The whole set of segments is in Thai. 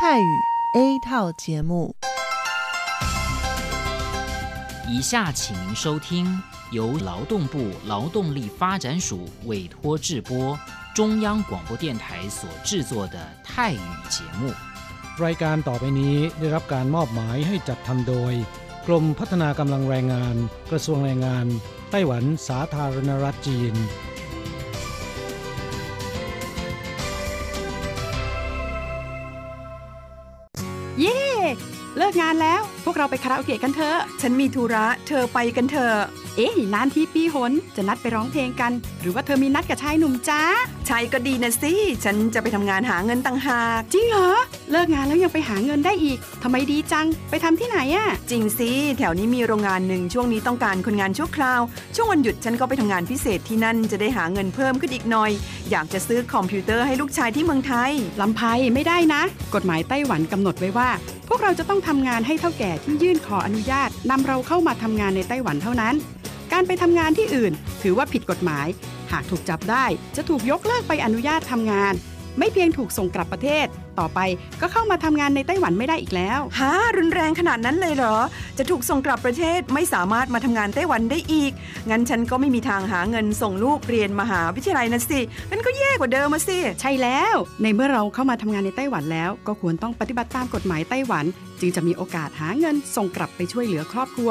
泰语 A 套节目。以下请您收听由劳动部劳动力发展署委托制播、中央广播电台所制作的泰语节目。 รายการต่อไปนี้ได้รับการมอบหมายให้จัดทำโดย กรมพัฒนากำลังแรงงาน กระทรวงแรงงาน ไต้หวันสาธารณรัฐจีน เลิกงานแล้ว พวกเราไปคาราโอเกะกันเถอะ ฉันมีธุระ เธอไปกันเถอะ เอ๊ะนานที่ปีหน จะนัดไปร้องเพลงกัน หรือว่าเธอมีนัดกับชายหนุ่มจ้าชายก็ดีนะสิ ฉันจะไปทำงานหาเงินต่างหาก จริงเหรอ เลิกงานแล้วยังไปหาเงินได้อีกทำไมดีจัง ไปทำที่ไหนอะจริงสิ แถวนี้มีโรงงานหนึ่งช่วงนี้ต้องการคนงานชั่วคราว ช่วงวันหยุดฉันก็ไปทำงานพิเศษที่นั่นจะได้หาเงินเพิ่มขึ้นอีกหน่อย อยากจะซื้อคอมพิวเตอร์ให้ลูกชายที่เมืองไทยลำไพไม่ได้นะ กฎหมายไต้หวันกำหนดไว้ว่า พวกเราจะต้องทำงานให้เท่าแก่ที่ยื่นขออนุญาตนำเราเข้ามาทำงานในไต้หวันเท่านั้น การไปทำงานที่อื่น ถือว่าผิดกฎหมาย หากถูกจับได้จะถูกยกเลิกไปอนุญาตทำงาน ไม่เพียงถูกส่งกลับประเทศ ต่อไป ก็เข้ามาทำงานในไต้หวันไม่ได้อีกแล้วฮะรุนแรงขนาดนั้นเลยเหรอ จะถูกส่งกลับประเทศไม่สามารถมาทำงานไต้หวันได้อีก งั้นฉันก็ไม่มีทางหาเงินส่งลูกเรียนมหาวิทยาลัยนะสิงั้นก็แย่กว่าเดิมมาสิ ใช่แล้ว ในเมื่อเราเข้ามาทำงานในไต้หวันแล้ว ก็ควรต้องปฏิบัติตามกฎหมายไต้หวัน จึงจะมีโอกาสหาเงินส่งกลับไปช่วยเหลือครอบครัว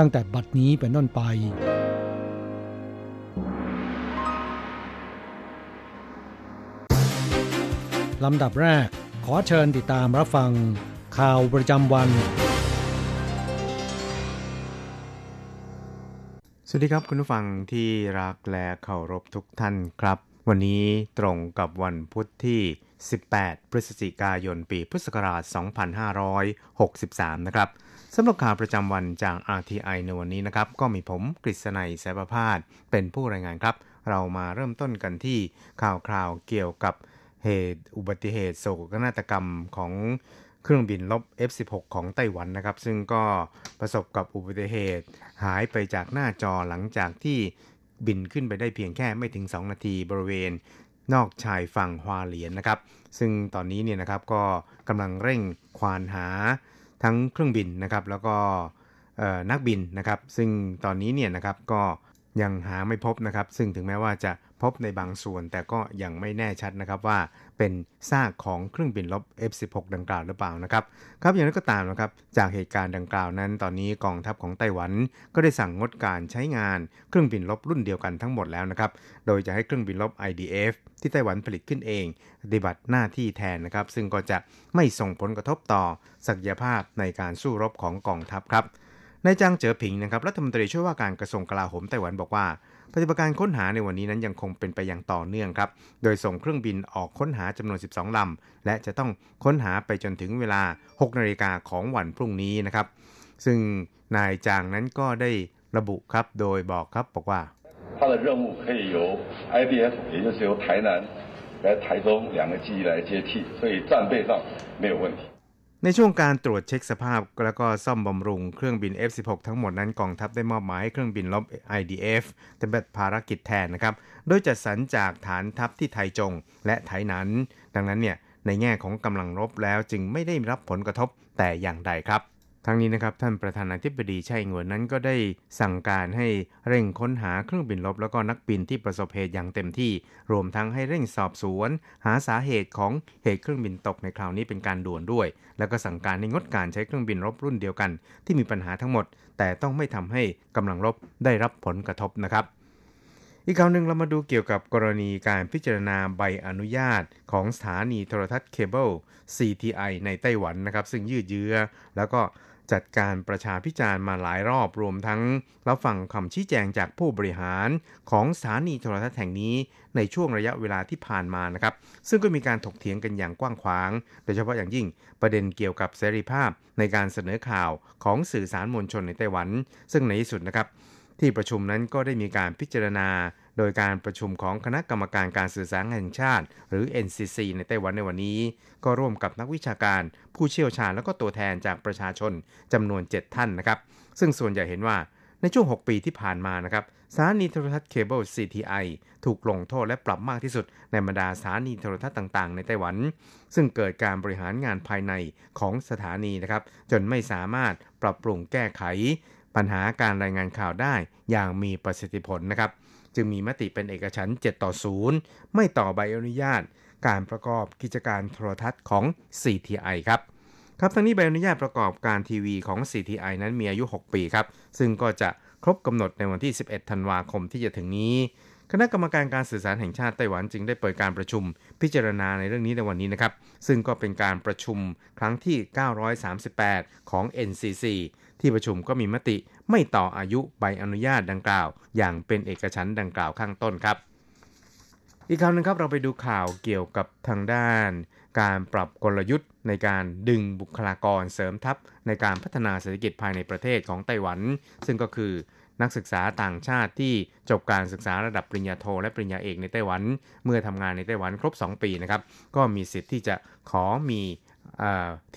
ตั้งแต่บัดนี้เป็นต้นไปลำดับแรก ขอเชิญติดตามรับฟัง ข่าวประจำวัน สวัสดีครับคุณผู้ฟังที่รักและเคารพทุกท่านครับ วันนี้ตรงกับวันพุทธที่ 18 พฤศจิกายน ปีพุทธศักราช 2563 นะครับ สำหรับข่าวประจำวันจาก RTI ในวันนี้นะครับ ก็มีผมกฤษณัยสายประพาสเป็นผู้รายงานครับ เรามาเริ่มต้นกันที่ข่าวคราวเกี่ยวกับเหตุอุบัติเหตุโศกนาฏกรรมของเครื่องบินลบ F16 ของไต้หวันนะครับ ซึ่งก็ประสบกับอุบัติเหตุ หายไปจากหน้าจอหลังจากที่บินขึ้นไปได้เพียงแค่ไม่ถึง 2 นาทีบริเวณ นอกชายฝั่งฮวาเหลียนนะครับ ซึ่งตอนนี้เนี่ยนะครับก็กำลังเร่งควานหา ทั้งเครื่องบินนะครับ แล้วก็นักบินนะครับ ซึ่งตอนนี้เนี่ยนะครับก็ยังหาไม่พบนะครับ ซึ่งถึงแม้ว่าจะพบในบางส่วน แต่ก็ยังไม่แน่ชัดนะครับว่า เป็นซากของเครื่องบินลบ F16 ดังกล่าวหรือเปล่านะครับครับอย่างนั้นก็ตามนะครับจากเหตุการณ์ดังกล่าวนั้น ตอนนี้กองทัพของไต้หวันก็ได้สั่งงดการใช้งานเครื่องบินลบรุ่นเดียวกันทั้งหมดแล้วนะครับโดยจะให้เครื่องบินลบ IDF ที่ไต้หวันผลิตขึ้นเองปฏิบัติหน้าที่แทนนะครับ ซึ่งก็จะไม่ส่งผลกระทบต่อศักยภาพในการสู้รบของกองทัพครับ นายจางเจ๋อผิงนะครับรัฐมนตรีช่วยว่าการกระทรวงกลาโหมไต้หวันบอกว่าปฏิบัติการค้นหาในวันนี้นั้นยังคงเป็นไปอย่างต่อเนื่องครับ โดยส่งเครื่องบินออกค้นหาจำนวน 12 ลำ และจะต้องค้นหาไปจนถึงเวลา 6 นาฬิกาของวันพรุ่งนี้นะครับ ซึ่งนายจางนั้นก็ได้ระบุครับ โดยบอกครับบอกว่า他的任务可以由 IDF，也就是由台南และ台中两个机来接替，所以战备上没有问题。 ในช่วงการตรวจเช็คสภาพ แล้วก็ซ่อมบำรุงเครื่องบิน F16 ทั้งหมดนั้นกองทัพได้มอบหมายให้เครื่องบินลบ IDF ปฏิบัติภารกิจแทนนะครับ โดยจัดสรรจากฐานทัพที่ไทยจงและไทยนั้น ดังนั้นเนี่ยในแง่ของกำลังรบแล้วจึงไม่ได้รับผลกระทบแต่อย่างใดครับ ทั้งนี้นะครับท่านประธานาธิบดีไช่เงินนั้นก็ได้สั่งการให้เร่งค้นหาเครื่องบินลบแล้วก็นักบินที่ประสบเหตุอย่างเต็มที่ รวมทั้งให้เร่งสอบสวน หาสาเหตุของเหตุเครื่องบินตกในคราวนี้เป็นการด่วนด้วย แล้วก็สั่งการให้งดการใช้เครื่องบินรบรุ่นเดียวกัน ที่มีปัญหาทั้งหมด แต่ต้องไม่ทำให้กำลังรบได้รับผลกระทบนะครับอีกข่าวหนึ่งเรามาดูเกี่ยวกับกรณีการพิจารณาใบอนุญาตของสถานีโทรทัศน์เคเบิล CTI ในไต้หวันนะครับซึ่งยืดเยื้อแล้วก็ จัดการประชาพิจารณ์มาหลายรอบรวมทั้งรับฟังคำชี้แจงจากผู้บริหารของสถานีโทรทัศน์แห่งนี้ในช่วงระยะเวลาที่ผ่านมานะครับ ซึ่งก็มีการถกเถียงกันอย่างกว้างขวาง โดยเฉพาะอย่างยิ่งประเด็นเกี่ยวกับเสรีภาพในการเสนอข่าวของสื่อสารมวลชนในไต้หวัน ซึ่งในที่สุดนะครับที่ประชุมนั้นก็ได้มีการพิจารณา โดยการประชุมของคณะกรรมการการสื่อสารแห่งชาติ หรือ NCC ในไต้หวันในวันนี้ ก็ร่วมกับนักวิชาการ ผู้เชี่ยวชาญและก็ตัวแทนจากประชาชนจำนวน 7 ท่านนะครับ ซึ่งส่วนใหญ่เห็นว่าในช่วง 6 ปีที่ผ่านมานะครับสถานีโทรทัศน์เคเบิล CTI ถูกลงโทษและปรับมากที่สุดในบรรดาสถานีโทรทัศน์ต่างๆ ในไต้หวัน ซึ่งเกิดการบริหารงานภายในของสถานีนะครับ จนไม่สามารถปรับปรุงแก้ไข ปัญหาการรายงานข่าวได้อย่างมีประสิทธิผลนะครับ จึงมีมติเป็นเอกฉันท์7ต่อ 0 ไม่ต่อใบอนุญาต การประกอบกิจการโทรทัศน์ของ CTI ครับครับทั้งนี้ใบอนุญาตประกอบการทีวีของ CTI นั้นมีอายุ 6 ปีครับ ซึ่งก็จะครบกำหนดในวันที่ 11 ธันวาคมที่จะถึงนี้ คณะกรรมการการสื่อสารแห่งชาติไต้หวันจึงได้เปิดการประชุม พิจารณาในเรื่องนี้ในวันนี้นะครับ ซึ่งก็เป็นการประชุมครั้งที่ 938 ของ NCC ที่ประชุมก็มีมติ ไม่ต่ออายุใบอนุญาตดังกล่าว อย่างเป็นเอกฉันดังกล่าวข้างต้นครับ อีกคราวนึงครับเราไปดูข่าวเกี่ยวกับทางด้าน การปรับกลยุทธ์ในการดึงบุคลากรเสริมทัพ ในการพัฒนาเศรษฐกิจภายในประเทศของไต้หวัน ซึ่งก็คือนักศึกษาต่างชาติที่จบการศึกษาระดับปริญญาโทและปริญญาเอกในไต้หวัน เมื่อทำงานในไต้หวันครบ 2 ปีนะครับ ก็มีสิทธิ์ที่จะขอมี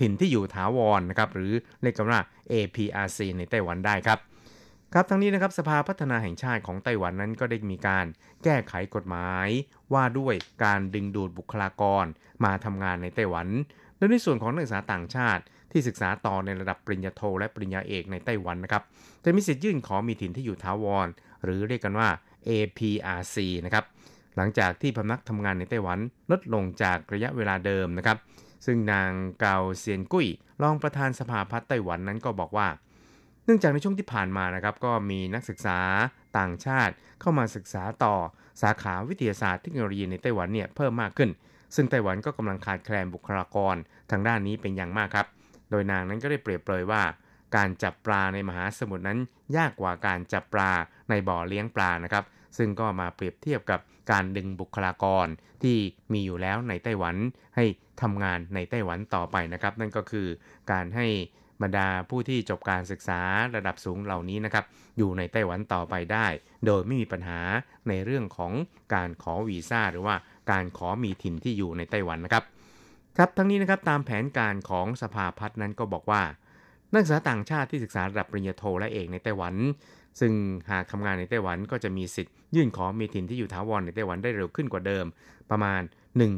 ถิ่นที่อยู่ถาวรนนะครับหรือเรียกกันว่า APRC ในไต้หวันได้ครับครับทั้งนี้นะครับสภาพัฒนาแห่งชาติของไต้หวันนั้นก็ได้มีการแก้ไขกฎหมาย ว่าด้วยการดึงดูดบุคลากรมาทำงานในไต้หวันโดยในส่วนของนักศึกษาต่างชาติ ที่ศึกษาต่อในระดับปริญญาโทและปริญญาเอกในไต้หวันนะครับจะมีสิทธิ์ยื่นขอมีถิ่นที่อยู่ถาวร หรือเรียกกันว่า APRC นะครับหลังจากที่พำนักทำงานในไต้หวันลดลงจากระยะเวลาเดิมนะครับ ซึ่งนางเกาเซียนกุ้ยรองประธานสภาพัฒน์ไต้หวันนั้นก็บอกว่า เนื่องจากในช่วงที่ผ่านมานะครับก็มีนักศึกษาต่างชาติเข้ามาศึกษาต่อสาขาวิทยาศาสตร์เทคโนโลยีในไต้หวันเนี่ยเพิ่มมากขึ้น ซึ่งไต้หวันก็กำลังขาดแคลนบุคลากรทางด้านนี้เป็นอย่างมากครับ โดยนางนั้นก็ได้เปรียบเปรยว่า การจับปลาในมหาสมุทรนั้นยากกว่าการจับปลาในบ่อเลี้ยงปลานะครับ ซึ่งก็มาเปรียบเทียบกับการดึงบุคลากรที่มีอยู่แล้วในไต้หวันให้ทำงานในไต้หวันต่อไปนะครับ นั่นก็คือการให้บรรดาผู้ที่จบการศึกษาระดับสูงเหล่านี้นะครับ อยู่ในไต้หวันต่อไปได้ โดยไม่มีปัญหาในเรื่องของการขอวีซ่าหรือว่าการขอมีถิ่นที่อยู่ในไต้หวันนะครับ ครับทั้งนี้นะครับตามแผนการของสภาพัฒน์นั้นก็บอกว่า นักศึกษาต่างชาติที่ศึกษาระดับปริญญาโทและเอกในไต้หวัน ซึ่งหากทำงานในไต้หวันก็จะมีสิทธิ์ยื่นขอมีถิ่นที่อยู่ถาวรในไต้หวันได้เร็วขึ้นกว่าเดิม ประมาณ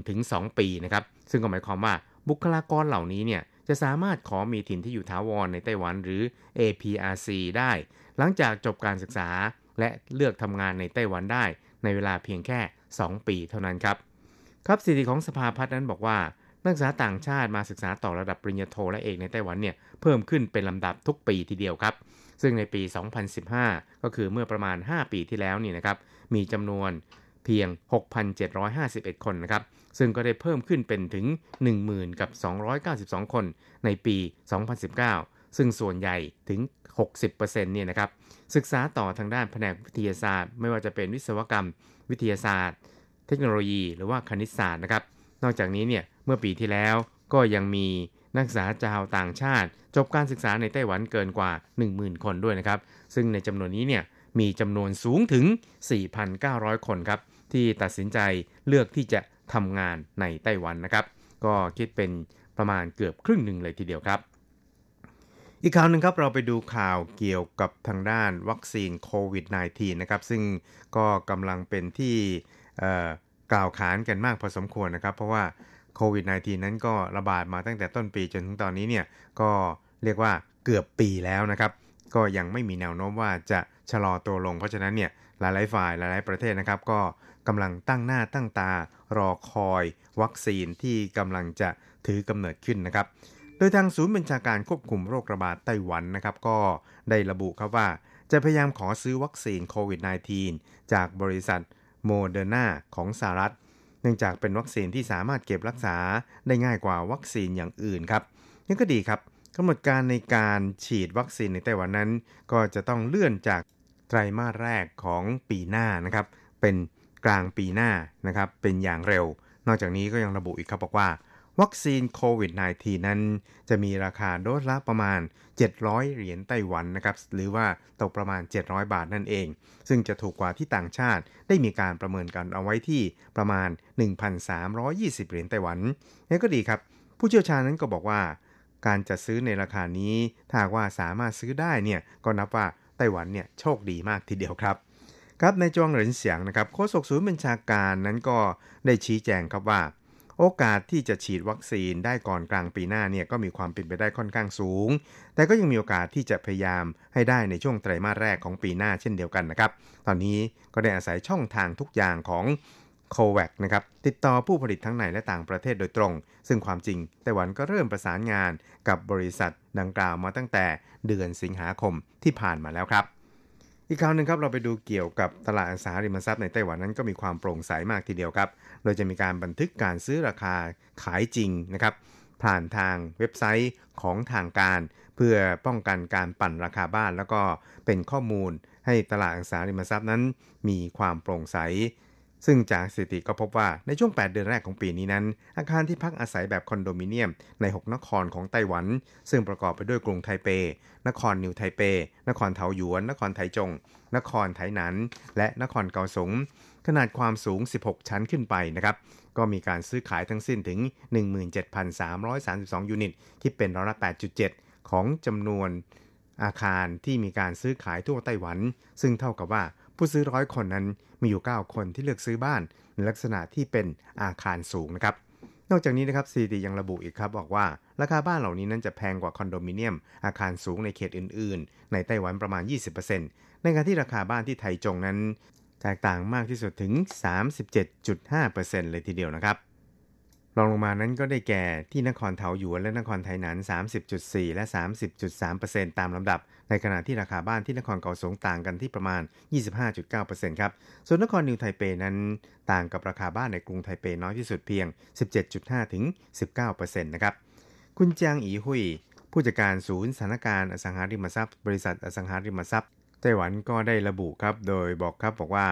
1-2 ปีนะครับ ซึ่งก็หมายความว่าบุคลากรเหล่านี้เนี่ยจะสามารถขอมีถิ่นที่อยู่ถาวรในไต้หวันหรือ APRC ได้ หลังจากจบการศึกษาและเลือกทำงานในไต้หวันได้ ในเวลาเพียงแค่ 2 ปีเท่านั้นครับ ครับสิทธิของสภาพัฒน์นั้นบอกว่า นักศึกษาต่างชาติมาศึกษาต่อระดับปริญญาโทและเอกในไต้หวันเนี่ยเพิ่มขึ้นเป็นลำดับทุกปีทีเดียวครับ ซึ่งในปี 2015 ก็คือเมื่อประมาณ 5 ปีที่แล้วนี่นะครับมีจำนวนเพียง 6,751 คนนะครับซึ่งก็ได้เพิ่มขึ้นเป็นถึง 10,000กับ292 คนในปี 2019 ซึ่งส่วนใหญ่ถึง 60%เนี่ยนะครับศึกษาต่อทางด้านแผนกวิทยาศาสตร์ ไม่ว่าจะเป็นวิศวกรรม วิทยาศาสตร์ เทคโนโลยี หรือว่าคณิตศาสตร์นะครับนอกจากนี้เนี่ยเมื่อปีที่แล้วก็ยังมี นักศึกษาชาวต่างชาติ จบการศึกษาในไต้หวันเกินกว่า 10,000 คนด้วยนะครับ ซึ่งในจำนวนนี้เนี่ยมีจำนวนสูงถึง 4,900 คนครับ ที่ตัดสินใจเลือกที่จะทำงานในไต้หวันนะครับ ก็คิดเป็นประมาณเกือบครึ่งหนึ่งเลยทีเดียวครับ อีกข่าวหนึ่งครับเราไปดูข่าวเกี่ยวกับทางด้านวัคซีนโควิด -19 นะครับ ซึ่งก็กำลังเป็นที่กล่าวขานกันมากพอสมควรนะครับ เพราะว่า โควิด -19 นั้นก็ระบาดมาตั้งแต่ต้นปีจนถึงตอนนี้เนี่ยก็เรียกว่าเกือบปีแล้วนะครับ ก็ยังไม่มีแนวโน้มว่าจะชะลอตัวลง เพราะฉะนั้นเนี่ยหลายๆฝ่ายหลายๆประเทศนะครับ ก็กำลังตั้งหน้าตั้งตารอคอย วัคซีนที่กำลังจะถือกำเนิดขึ้นนะครับ โดยทางศูนย์บัญชาการควบคุมโรคระบาดไต้หวันนะครับ ก็ได้ระบุครับว่า จะพยายามขอซื้อวัคซีนโควิด -19 จากบริษัทโมเดอร์นาของสหรัฐ เนื่องจากเป็นวัคซีนที่สามารถเก็บรักษาได้ง่ายกว่าวัคซีนอย่างอื่นครับนี่ก็ดีครับกำหนดการในการฉีดวัคซีนในไต้หวันนั้น ก็จะต้องเลื่อนจากไตรมาสแรกของปีหน้านะครับ เป็นกลางปีหน้านะครับ เป็นอย่างเร็ว นอกจากนี้ก็ยังระบุอีกครับบอกว่า วัคซีนโควิด -19 นั้น จะมีราคาโดสละประมาณ 700 เหรียญไต้หวันนะครับ หรือว่าตกประมาณ 700 บาทนั่นเอง ซึ่งจะถูกกว่าที่ต่างชาติได้มีการประเมินกันเอาไว้ที่ประมาณ 1,320 เหรียญไต้หวันนี่ก็ดีครับ ผู้เชี่ยวชาญนั้นก็บอกว่า การจะซื้อในราคานี้ถ้าว่าสามารถซื้อได้เนี่ยก็นับว่าไต้หวันเนี่ยโชคดีมากทีเดียวครับครับในจวงเหรินเสียงนะครับโฆษกศูนย์บัญชาการนั้นก็ได้ชี้แจงครับว่า โอกาสที่จะฉีดวัคซีนได้ก่อนกลางปีหน้าเนี่ยก็มีความเป็นไปได้ค่อนข้างสูง แต่ก็ยังมีโอกาสที่จะพยายามให้ได้ในช่วงไตรมาสแรกของปีหน้าเช่นเดียวกันนะครับ ตอนนี้ก็ได้อาศัยช่องทางทุกอย่างของโควัคนะครับติดต่อผู้ผลิตทั้งในและต่างประเทศโดยตรง ซึ่งความจริงไต้หวันก็เริ่มประสานงานกับบริษัทดังกล่าวมาตั้งแต่เดือนสิงหาคมที่ผ่านมาแล้วครับ อีกคราวหนึ่งครับเราไปดูเกี่ยวกับตลาดอสังหาริมทรัพย์ในไต้หวันนั้นก็มีความโปร่งใสมากทีเดียวครับ โดยจะมีการบันทึกการซื้อราคาขายจริงนะครับผ่านทางเว็บไซต์ของทางการ เพื่อป้องกันการปั่นราคาบ้าน แล้วก็เป็นข้อมูลให้ตลาดอสังหาริมทรัพย์นั้น มีความโปร่งใส ซึ่งจากสถิติก็พบว่าในช่วง 8 เดือนแรกของปีนี้นั้น อาคารที่พักอาศัยแบบคอนโดมิเนียมใน 6 นครของไต้หวัน ซึ่งประกอบไปด้วยกรุงไทเป นครนิวไทเป นครเทาหยวน นครไทจง นครไถหนัน และนครเกาสง ขนาดความสูง 16 ชั้นขึ้นไปนะครับ ก็มีการซื้อขายทั้งสิ้นถึง 17,332 ยูนิตที่เป็นร้อยละ8.7 ของจำนวนอาคารที่มีการซื้อขายทั่วไต้หวัน ซึ่งเท่ากับว่า ผู้ซื้อร้อยคนนั้นมีอยู่ 9 คนที่เลือกซื้อบ้านในลักษณะที่เป็นอาคารสูงนะครับ นอกจากนี้นะครับซีดียังระบุอีกครับบอกว่า ราคาบ้านเหล่านี้นั้นจะแพงกว่าคอนโดมิเนียม อาคารสูงในเขตอื่น ๆ ในไต้หวันประมาณ 20%ในขณะที่ราคาบ้านที่ไทจงนั้น แตกต่างมากที่สุดถึง 37.5%เลยทีเดียวนะครับรองลงมานั้นก็ได้แก่ที่นครเทาหยวนและนครไทหนาน 30.4 และ 30.3%ตามลำดับ ในขณะที่ราคาบ้านที่นครเกาสงต่างกันที่ประมาณ 25.9%ครับ ส่วนนครนิวไทเปนั้นต่างกับราคาบ้านในกรุงไทเปน้อยที่สุดเพียง 17.5 ถึง 19%นะครับ คุณจางอีหุย ผู้จัดการศูนย์สถานการณ์อสังหาริมทรัพย์ บริษัทอสังหาริมทรัพย์ไต้หวันก็ได้ระบุครับ โดยบอกครับบอกว่า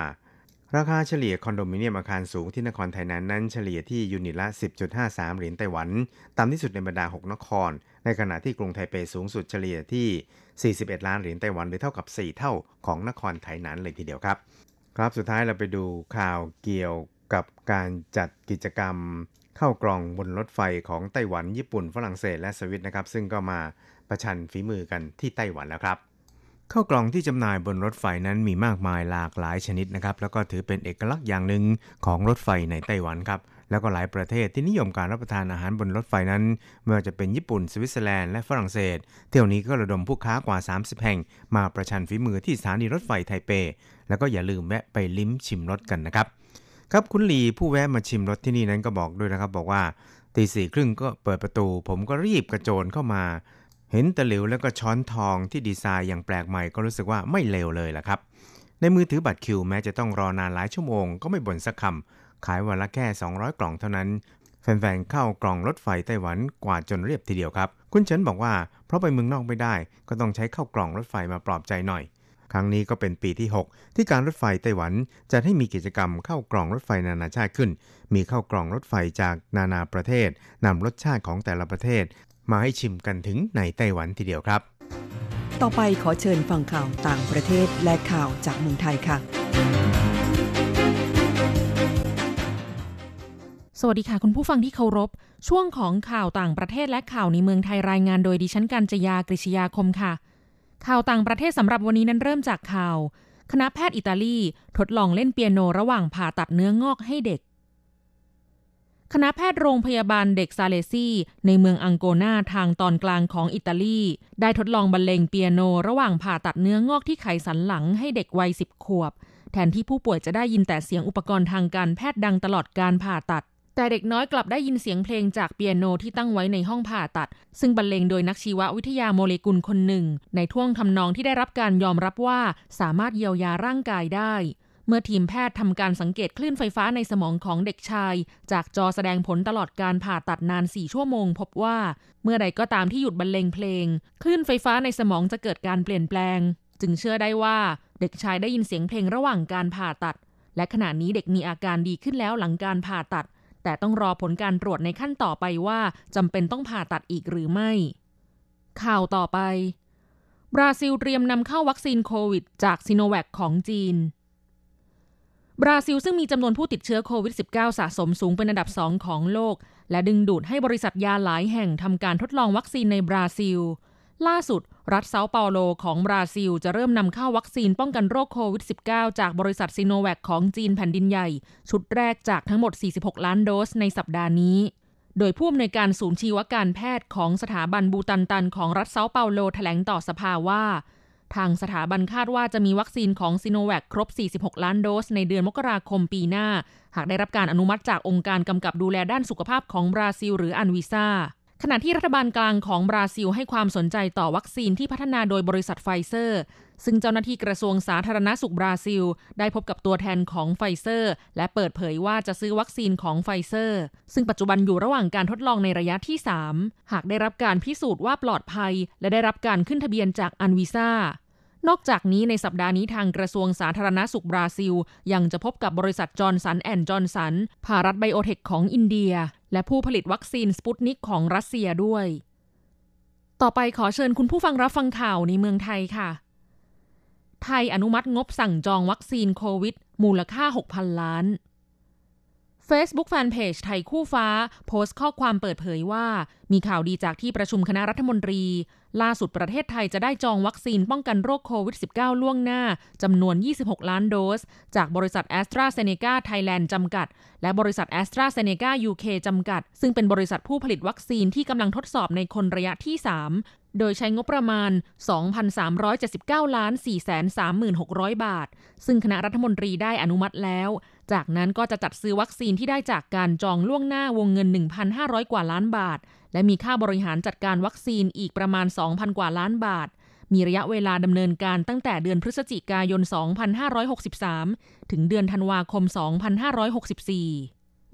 ราคาเฉลี่ยคอนโดมิเนียมอาคารสูงที่นครไถหนันนั้นเฉลี่ยที่ยูนิตละ 10.53 เหรียญไต้หวัน ต่ำที่สุดในบรรดา 6 นคร ในขณะที่กรุงไทเปสูงสุดเฉลี่ยที่ 41 ล้านเหรียญไต้หวันหรือเท่ากับ 4 เท่าของนครไทยนั้นเลยทีเดียวครับ ครับสุดท้ายเราไปดูข่าวเกี่ยวกับการจัดกิจกรรมเข้ากล่องบนรถไฟของไต้หวันญี่ปุ่นฝรั่งเศสและสวิตนะครับ ซึ่งก็มาประชันฝีมือกันที่ไต้หวันแล้วครับข้าวกล่องที่จำหน่ายบนรถไฟนั้นมีมากมายหลากหลายชนิดนะครับ แล้วก็ถือเป็นเอกลักษณ์อย่างหนึ่งของรถไฟในไต้หวันครับ แล้วก็หลายประเทศที่นิยมการรับประทานอาหารบนรถไฟนั้นไม่ว่าจะเป็นญี่ปุ่น สวิตเซอร์แลนด์และฝรั่งเศส เที่ยวนี้ก็ระดมผู้ค้ากว่า 30 แห่ง มาประชันฝีมือที่สถานีรถไฟไทเป แล้วก็อย่าลืมแวะไปลิ้มชิมรสกันนะครับ ครับคุณลีผู้แวะมาชิมรสที่นี่นั้นก็บอกด้วยนะครับ บอกว่าตีสี่ครึ่งก็เปิดประตู ผมก็รีบกระโจนเข้ามา เห็นตะหลิวแล้วก็ช้อนทองที่ดีไซน์อย่างแปลกใหม่ก็รู้สึกว่าไม่เลวเลยล่ะครับในมือถือบัตรคิวแม้จะต้องรอนานหลายชั่วโมงก็ไม่บ่นสักคำ ขายวันละแค่ 200 กล่องเท่านั้น แฟนๆเข้ากล่องรถไฟไต้หวันกว่าจนเรียบทีเดียวครับ คุณเฉินบอกว่าเพราะไปเมืองนอกไม่ได้ ก็ต้องใช้เข้ากล่องรถไฟมาปลอบใจหน่อย ครั้งนี้ก็เป็นปีที่ 6 ที่การรถไฟไต้หวันจะให้มีกิจกรรมเข้ากล่องรถไฟนานาชาติขึ้น มีเข้ากล่องรถไฟจากนานาประเทศนำรสชาติของแต่ละประเทศ มาให้ชิมกันถึงในไต้หวันทีเดียวครับ ต่อไปขอเชิญฟังข่าวต่างประเทศและข่าวจากเมืองไทยค่ะ สวัสดีค่ะ คุณผู้ฟังที่เคารพ ช่วงของข่าวต่างประเทศและข่าวในเมืองไทยรายงานโดยดิฉันกัญจยากริชยาคมค่ะ ข่าวต่างประเทศสำหรับวันนี้นั้นเริ่มจากข่าว คณะแพทย์อิตาลีทดลองเล่นเปียโนระหว่างผ่าตัดเนื้องอกให้เด็ก คณะแพทย์โรงพยาบาลเด็กซาเลซีในเมืองอังโกนาทางตอนกลางของอิตาลี ได้ทดลองบรรเลงเปียโนระหว่างผ่าตัดเนื้องอกที่ไขสันหลังให้เด็กวัยสิบขวบ แทนที่ผู้ป่วยจะได้ยินแต่เสียงอุปกรณ์ทางการแพทย์ดังตลอดการผ่าตัด แต่เด็กน้อยกลับได้ยินเสียงเพลงจากเปียโนที่ตั้งไว้ในห้องผ่าตัด ซึ่งบรรเลงโดยนักชีววิทยาโมเลกุลคนหนึ่ง ในท่วงทำนองที่ได้รับการยอมรับว่าสามารถเยียวยาร่างกายได้ เมื่อทีมแพทย์ทำการสังเกตคลื่นไฟฟ้าในสมองของเด็กชาย จากจอแสดงผลตลอดการผ่าตัดนาน 4 ชั่วโมง พบว่า เมื่อใดก็ตามที่หยุดบรรเลงเพลง คลื่นไฟฟ้าในสมองจะเกิดการเปลี่ยนแปลง จึงเชื่อได้ว่าเด็กชายได้ยินเสียงเพลงระหว่างการผ่าตัด และขณะนี้เด็กมีอาการดีขึ้นแล้วหลังการผ่าตัด แต่ต้องรอผลการตรวจในขั้นต่อไปว่าจำเป็นต้องผ่าตัดอีกหรือไม่ ข่าวต่อไป บราซิลเตรียมนำเข้าวัคซีนโควิด จากซิโนแวคของจีนบราซิลซึ่งมีจำนวนผู้ติดเชื้อโควิด -19 สะสมสูงเป็นอันดับสองของโลก และดึงดูดให้บริษัทยาหลายแห่งทำการทดลองวัคซีนในบราซิล ล่าสุด รัฐเซาเปาโลของบราซิล จะเริ่มนำเข้าวัคซีนป้องกันโรคโควิด -19 จากบริษัทซีโนแวคของจีนแผ่นดินใหญ่ ชุดแรกจากทั้งหมด 46 ล้านโดสในสัปดาห์นี้ โดยผู้อำนวยการศูนย์ชีวการแพทย์ของสถาบันบูตันตันของรัฐเซาเปาโลแถลงต่อสภาว่า ทางสถาบันคาดว่าจะมีวัคซีนของซิโนแวคครบ 46 ล้านโดส ในเดือนมกราคมปีหน้า หากได้รับการอนุมัติจากองค์การกำกับดูแลด้านสุขภาพของบราซิล หรืออันวิซา ขณะที่รัฐบาลกลางของบราซิลให้ความสนใจต่อวัคซีนที่พัฒนาโดยบริษัทไฟเซอร์ ซึ่งเจ้าหน้าที่กระทรวงสาธารณสุขบราซิล ได้พบกับตัวแทนของไฟเซอร์ และเปิดเผยว่าจะซื้อวัคซีนของไฟเซอร์ ซึ่งปัจจุบันอยู่ระหว่างการทดลองในระยะที่ 3 หากได้รับการพิสูจน์ว่าปลอดภัย และได้รับการขึ้นทะเบียนจากอันวิซานอกจากนี้ในสัปดาห์นี้ทางกระทรวงสาธารณสุขบราซิล ยังจะพบกับบริษัทจอร์นสันแอนด์จอร์นสันภารัฐไบโอเทคของอินเดีย และผู้ผลิตวัคซีนสปุตนิกของรัสเซียด้วย ต่อไปขอเชิญคุณผู้ฟังรับฟังข่าวในเมืองไทยค่ะ ไทยอนุมัติงบสั่งจองวัคซีนโควิด มูลค่า 6,000 ล้าน Facebook Fanpage ไทยคู่ฟ้า โพสต์ข้อความเปิดเผยว่า มีข่าวดีจากที่ประชุมคณะรัฐมนตรี ล่าสุดประเทศไทยจะได้จองวัคซีนป้องกันโรคโควิด -19 ล่วงหน้า จำนวน 26 ล้านโดส จากบริษัทแอสตราเซเนกาไทยแลนด์จำกัด และบริษัทแอสตราเซเนกา UK จำกัด ซึ่งเป็นบริษัทผู้ผลิตวัคซีนที่กำลังทดสอบในคนระยะที่ 3โดยใช้งบประมาณ 2,379 ล้าน 436,000 บาท ซึ่งคณะรัฐมนตรีได้อนุมัติแล้ว จากนั้นก็จะจัดซื้อวัคซีนที่ได้จากการจองล่วงหน้าวงเงิน 1,500 กว่าล้านบาท และมีค่าบริหารจัดการวัคซีนอีกประมาณ 2,000 กว่าล้านบาท มีระยะเวลาดำเนินการตั้งแต่เดือนพฤศจิกายน 2563 ถึงเดือนธันวาคม 2564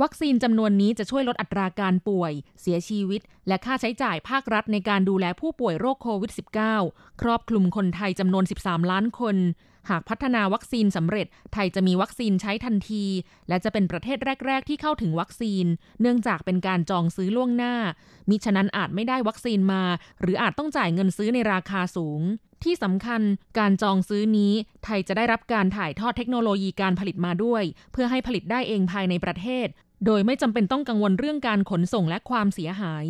วัคซีนจำนวนนี้จะช่วยลดอัตราการป่วย เสียชีวิต และค่าใช้จ่ายภาครัฐในการดูแลผู้ป่วยโรคโควิด -19 ครอบคลุมคนไทยจำนวน 13 ล้านคน หากพัฒนาวัคซีนสำเร็จ ไทยจะมีวัคซีนใช้ทันที และจะเป็นประเทศแรก ๆ ที่เข้าถึงวัคซีน เนื่องจากเป็นการจองซื้อล่วงหน้า มิฉะนั้นอาจไม่ได้วัคซีนมา หรืออาจต้องจ่ายเงินซื้อในราคาสูง ที่สำคัญการจองซื้อนี้ ไทยจะได้รับการถ่ายทอดเทคโนโลยีการผลิตมาด้วย เพื่อให้ผลิตได้เองภายในประเทศ โดยไม่จำเป็นต้องกังวลเรื่องการขนส่งและความเสียหาย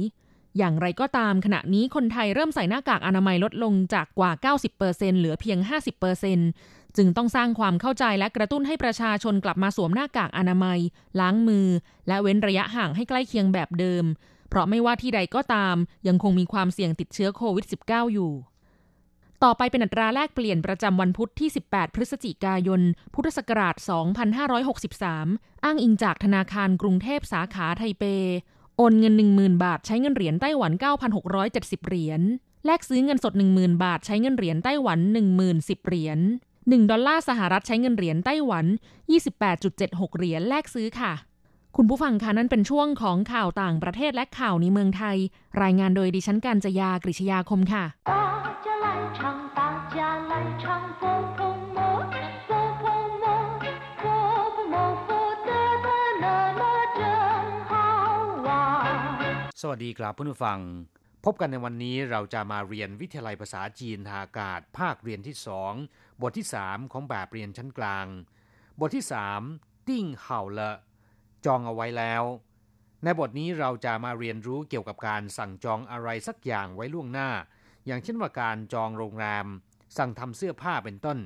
อย่างไรก็ตามขณะนี้คนไทยเริ่มใส่หน้ากากอนามัยลดลงจากกว่า 90%เหลือเพียง 50%จึงต้องสร้างความเข้าใจและกระตุ้นให้ประชาชนกลับมาสวมหน้ากากอนามัย ล้างมือ และเว้นระยะห่างให้ใกล้เคียงแบบเดิม เพราะไม่ว่าที่ใดก็ตาม ยังคงมีความเสี่ยงติดเชื้อโควิด -19 อยู่ ต่อไปเป็นอัตราแลกเปลี่ยนประจำวันพุธที่ 18 พฤศจิกายน พุทธศักราช 2563 อ้างอิงจากธนาคารกรุงเทพสาขาไทเป โอนเงิน 10,000 บาท ใช้เงินเหรียญไต้หวัน 9,670 เหรียญ แลกซื้อเงินสด 10,000 บาท ใช้เงินเหรียญไต้หวัน 10,010 เหรียญ 1 ดอลลาร์สหรัฐใช้เงินเหรียญไต้หวัน 28.76 เหรียญแลกซื้อค่ะ คุณผู้ฟังคะนั่นเป็นช่วงของข่าวต่างประเทศและข่าวในเมืองไทย รายงานโดยดิฉันกัญจยากริชยาคมค่ะ สวัสดีครับเพื่อนผู้ฟัง พบกันในวันนี้เราจะมาเรียนวิทยาลัยภาษาจีนทางอากาศ ภาคเรียนที่สองบทที่ 3 ของแบบเรียนชั้นกลาง บทที่ 3 ติ้งเห่าละจองเอาไว้แล้ว ในบทนี้เราจะมาเรียนรู้เกี่ยวกับการสั่งจองอะไรสักอย่างไว้ล่วงหน้า อย่างเช่นว่าการจองโรงแรม สั่งทำเสื้อผ้าเป็นต้น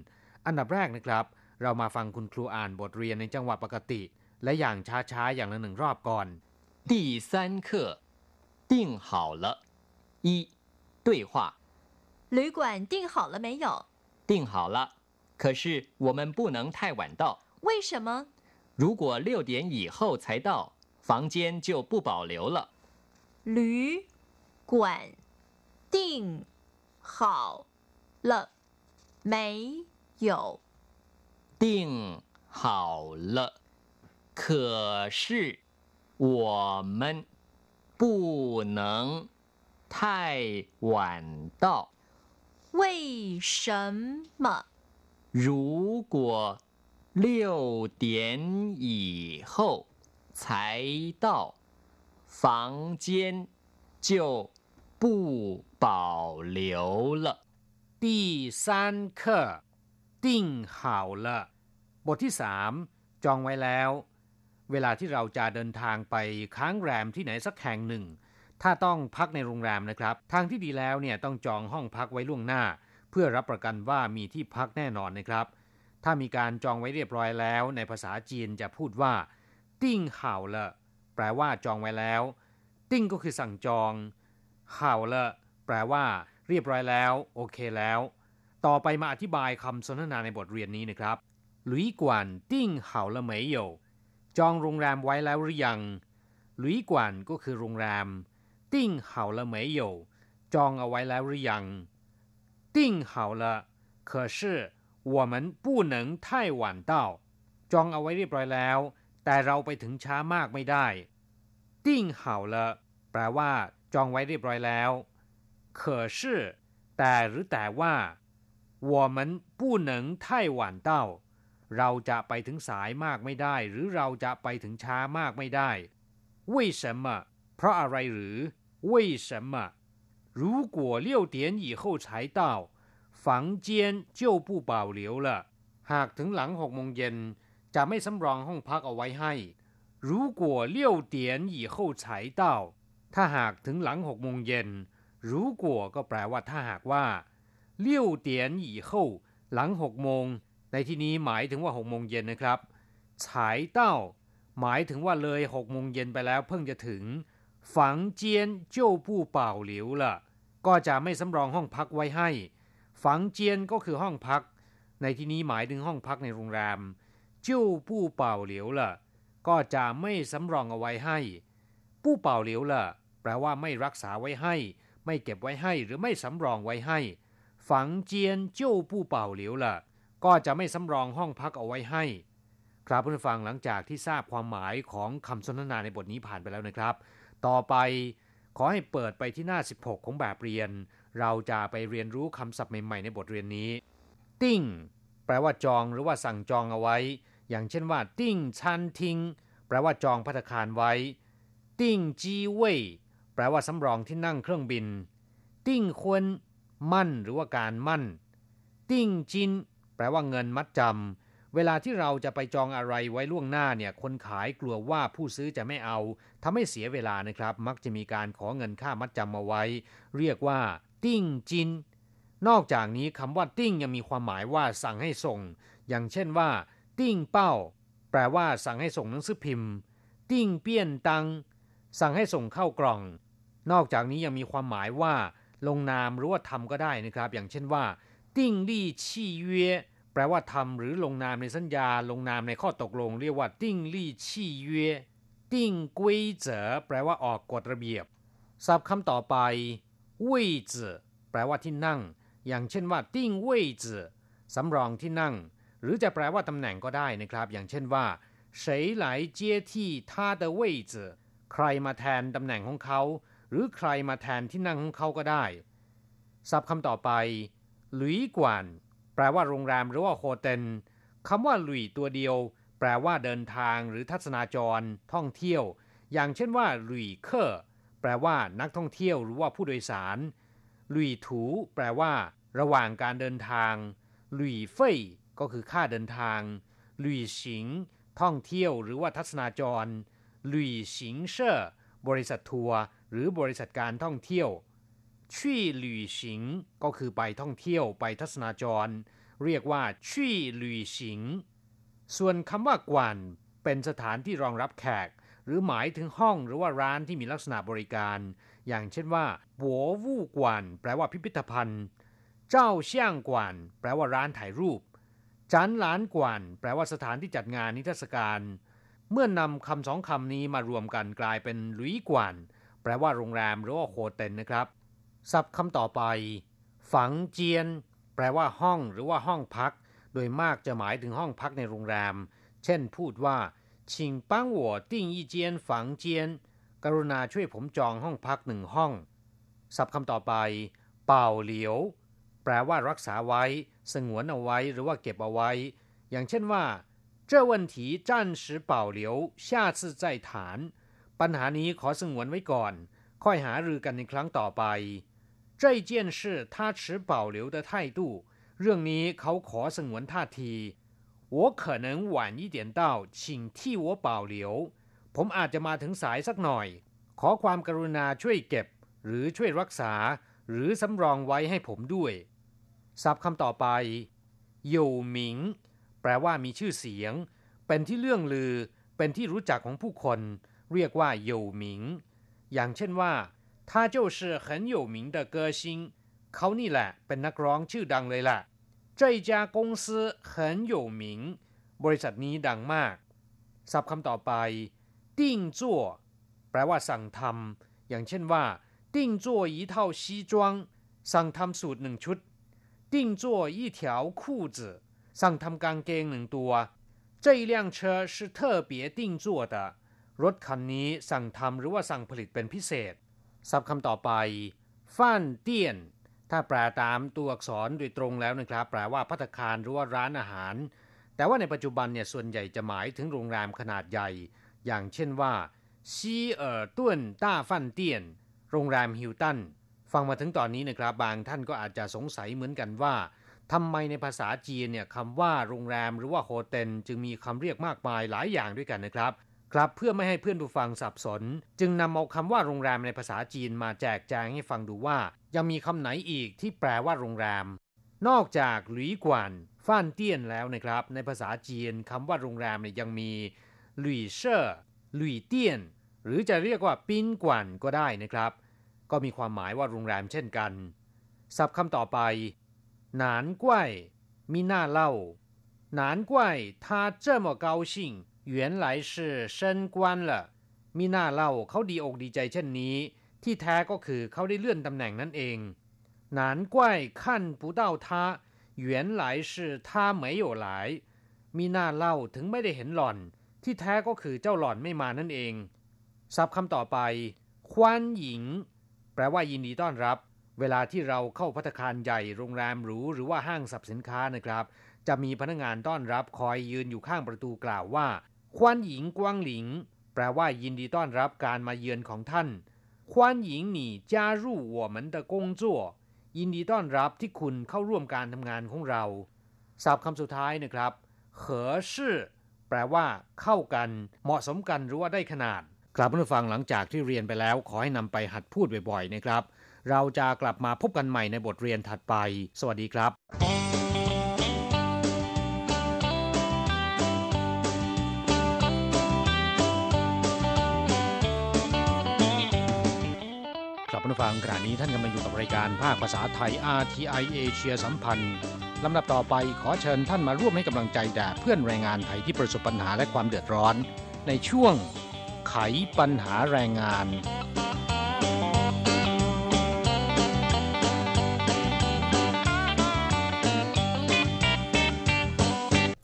อันดับแรกนะครับ เรามาฟังคุณครูอ่านบทเรียนในจังหวะปกติ และอย่างช้าๆอย่างละหนึ่งรอบก่อน 第三课 定好了。一对话旅馆订好了没有？定好了，可是我们不能太晚到。为什么？如果六点以后才到，房间就不保留了。旅馆订好了没有？定好了，可是我们不能太晚到。为什么？如果六点以后才到，房间就不保留了。第三课定好了บทที่สามจองไว้แล้ว เวลาที่เราจะเดินทางไปค้างแรมที่ไหนสักแห่งหนึ่ง ถ้าต้องพักในโรงแรมนะครับ ทางที่ดีแล้วเนี่ยต้องจองห้องพักไว้ล่วงหน้า เพื่อรับประกันว่ามีที่พักแน่นอนนะครับ ถ้ามีการจองไว้เรียบร้อยแล้ว ในภาษาจีนจะพูดว่า ติ้งเ่าละแปลว่าจองไว้แล้ว ติ้งก็คือสั่งจองเ่าละแปลว่า เรียบร้อยแล้ว โอเคแล้ว ต่อไปมาอธิบายคำสนทนาในบทเรียนนี้นะครับหลุยกวนติ้งเ่าละเหมยโย จองโรงแรมไว้แล้วหรือยังหลุยกวนก็คือโรงแรม ติ้งเห่าละเหมยโยจองเอาไว้แล้วหรือยังติ้งเห่าละ可是我们不能太晚到จองเอาไว้เรียบร้อยแล้ว แต่เราไปถึงช้ามากไม่ได้ติ้งเห่าละแปลว่า จองไว้เรียบร้อยแล้ว可是แต่หรือแต่ว่า我们不能太晚到 เราจะไปถึงสายมากไม่ได้ หรือเราจะไปถึงช้ามากไม่ได้为什么เพราะอะไรหรือ为什么如果六点以后才到房间就不保留了หากถึงหลังหกโมงเย็นจะไม่สำรองห้องพักเอาไว้ให้如果六点以后才到ถ้าหากถึงหลังหกโมงเย็น如果ก็แปลว่าถ้าหากว่า六点以后หลังหกโมง ในที่นี้หมายถึงว่าหกโมงเย็นนะครับฉายเต้า หมายถึงว่าเลยหกโมงเย็นไปแล้วเพิ่งจะถึง ฝังเจียนเจ้าผู้เป่าหลิวละก็จะไม่สำรองห้องพักไว้ให้ ฝังเจียนก็คือห้องพัก ในที่นี้หมายถึงห้องพักในโรงแรม เจ้าผู้เป่าหลิวละก็จะไม่สำรองเอาไว้ให้ ผู้เป่าหลิวละแปลว่าไม่รักษาไว้ให้ ไม่เก็บไว้ให้หรือไม่สำรองไว้ให้ ฝังเจียนเจ้าผู้เป่าหลิวละ ก็จะไม่สำรองห้องพักเอาไว้ให้ครับเพื่อนฟังหลังจากที่ทราบความหมายของคำสนทนาในบทนี้ผ่านไปแล้วนะครับ ต่อไปขอให้เปิดไปที่หน้า 16 ของแบบเรียน เราจะไปเรียนรู้คำศัพท์ใหม่ๆในบทเรียนนี้ 订 แปลว่าจองหรือว่าสั่งจองเอาไว้ อย่างเช่นว่า ติ้งชันทิงแปลว่าจองพัตคารไว้ 订机位 แปลว่าสำรองที่นั่งเครื่องบิน ติ้งควนมั่นหรือว่าการมั่น 订金 แปลว่าเงินมัดจำเวลาที่เราจะไปจองอะไรไว้ล่วงหน้าเนี่ย คนขายกลัวว่าผู้ซื้อจะไม่เอาทำให้เสียเวลานะครับ มักจะมีการขอเงินค่ามัดจำมาไว้ เรียกว่า 订金 นอกจากนี้คำว่า 订 ยังมีความหมายว่าสั่งให้ส่ง อย่างเช่นว่า 订报 แปลว่าสั่งให้ส่งหนังสือพิมพ์ 订便当 สั่งให้ส่งข้าวกล่อง นอกจากนี้ยังมีความหมายว่า ลงนามหรือว่าทำก็ได้นะครับ อย่างเช่นว่า ติ้งลี่ชี่เย่แปลว่าทำหรือลงนามในสัญญา ลงนามในข้อตกลง เรียกว่า ติ้งลี่ชี่เย่ติ้งกวยเจ๋อแปลว่าออกกฎระเบียบ ศัพท์คำต่อไปเว่ยจื่อแปลว่าที่นั่ง อย่างเช่นว่า ติ้งเว่ยจื่อสำรองที่นั่ง หรือจะแปลว่าตำแหน่งก็ได้นะครับ อย่างเช่นว่า谁来接替他的位置ใครมาแทนตำแหน่งของเขา หรือใครมาแทนที่นั่งของเขาก็ได้ ศัพท์คำต่อไป หลุยกวน แปลว่าโรงแรมหรือว่า hotel คำว่า 旅 ตัวเดียว แปลว่าเดินทางหรือทัศนาจร ท่องเที่ยว อย่างเช่นว่า旅客 แปลว่านักท่องเที่ยวหรือว่าผู้โดยสาร 旅途 แปลว่า ระหว่างการเดินทาง 旅费 ก็คือค่าเดินทาง 旅行 ท่องเที่ยวหรือว่าทัศนาจร 旅行社 บริษัททัวร์หรือบริษัทการท่องเที่ยว ชี่หลุยสิง ก็คือไปท่องเที่ยวไปทัศนาจร เรียกว่าชี่หลุยสิง ส่วนคำว่ากวนเป็นสถานที่รองรับแขก หรือหมายถึงห้องหรือว่าร้านที่มีลักษณะบริการ อย่างเช่นว่าบัววู่กวนแปลว่าพิพิธภัณฑ์ เจ้าเชี่ยงกวนแปลว่าร้านถ่ายรูปจันหลานกวนแปลว่าสถานที่จัดงานนิทรรศการ เมื่อนำคำสองคำนี้มารวมกันกลายเป็นหลุยกวนแปลว่าโรงแรมหรือว่า hotel นะครับ ศัพท์คำต่อไป ฝังเจียน แปลว่าห้องหรือว่าห้องพัก โดยมากจะหมายถึงห้องพักในโรงแรม เช่นพูดว่า请帮我订一间房间กรุณาช่วยผมจองห้องพักหนึ่งห้อง ศัพท์คำต่อไป เป่าเหลียว แปลว่ารักษาไว้ สงวนเอาไว้ หรือว่าเก็บเอาไว้ อย่างเช่นว่า这问题暂时保留下次再谈ปัญหานี้ขอสงวนไว้ก่อน ค่อยหารือกันในครั้งต่อไป 这件事他持保留的态度เรื่องนี้เขาขอสงวนท่าที我可能晚一点到请替我保留ผมอาจจะมาถึงสายสักหน่อย ขอความกรุณาช่วยเก็บ หรือช่วยรักษา หรือสำรองไว้ให้ผมด้วย ศัพท์คำต่อไปอยู่หมิง แปลว่ามีชื่อเสียง เป็นที่เรื่องลือ เป็นที่รู้จักของผู้คน เรียกว่าอยู่หมิง อย่างเช่นว่า 他就是很有名的歌星เขานี่แหละ เป็นนักร้องชื่อดังเลยล่ะ这家公司很有名บริษัทนี้ดังมาก ศัพท์คำต่อไปติ้งจั่วแปลว่าสั่งทำ อย่างเช่นว่า ติ้งจั่ว一套西装สั่งทำสูตรหนึ่งชุด ติ้งจั่ว一条裤子สั่งทำกางเกงหนึ่งตัว这一辆车是特别定做的รถคันนี้สั่งทำหรือว่าสั่งผลิตเป็นพิเศษ ศัพท์คำต่อไปฟ้านเตี้ยน ถ้าแปลตามตัวอักษรโดยตรงแล้วนะครับ แปลว่าพัตคารหรือว่าร้านอาหาร แต่ว่าในปัจจุบันเนี่ยส่วนใหญ่จะหมายถึงโรงแรมขนาดใหญ่ อย่างเช่นว่า希尔顿大饭店 โรงแรมฮิลตัน ฟังมาถึงตอนนี้นะครับ บางท่านก็อาจจะสงสัยเหมือนกันว่าทำไมในภาษาจีนเนี่ยคำว่าโรงแรมหรือว่า hotel จึงมีคำเรียกมากมายหลายอย่างด้วยกันนะครับ ครับเพื่อไม่ให้เพื่อนผู้ฟังสับสน จึงนำเอาคำว่าโรงแรมในภาษาจีนมาแจกแจงให้ฟังดูว่า ยังมีคำไหนอีกที่แปลว่าโรงแรม นอกจาก 旅馆 饭店 แล้วนะครับ ในภาษาจีนคำว่าโรงแรมยังมีหลุยเช่อหลุยเตี้ยน หรือจะเรียกว่าปิ้นกวนก็ได้นะครับ ก็มีความหมายว่าโรงแรมเช่นกันศัพท์คำต่อไป หนานกว้ายมีหน้าเล่า หนานกว้ายท่าเจ้ามา 原来是升官了มีหน้าเล่าเขาดีอกดีใจเช่นนี้ ที่แท้ก็คือเขาได้เลื่อนตำแหน่งนั่นเอง难怪看不到他原来是他没有来มีหน้าเล่าถึงไม่ได้เห็นหล่อน ที่แท้ก็คือเจ้าหล่อนไม่มานั่นเอง ศัพท์คำต่อไปคว้านหญิง แปลว่ายินดีต้อนรับ เวลาที่เราเข้าพัตคารใหญ่โรงแรมหรูหรือว่าห้างสรรพสินค้านะครับ จะมีพนักงานต้อนรับคอยยืนอยู่ข้างประตูกล่าวว่า ควันหญิงกวางหลิง แปลว่ายินดีต้อนรับการมาเยือนของท่านควันหญิง你加入我们的工作ยินดีต้อนรับที่คุณเข้าร่วมการทำงานของเราศัพท์คำสุดท้ายนะครับ合适แปลว่า เข้ากัน เหมาะสมกันหรือว่าได้ขนาด กลับมาฟังหลังจากที่เรียนไปแล้ว ขอให้นำไปหัดพูดบ่อยๆนะครับ เราจะกลับมาพบกันใหม่ในบทเรียนถัดไป สวัสดีครับ กลับมาฟังขณะนี้ท่านกำลังอยู่กับรายการภาคภาษาไทย RTI เอเชียสัมพันธ์ลำดับต่อไปขอเชิญท่านมาร่วมให้กำลังใจแด่เพื่อนแรงงานไทยที่ประสบปัญหาและความเดือดร้อน ในช่วงไขปัญหาแรงงาน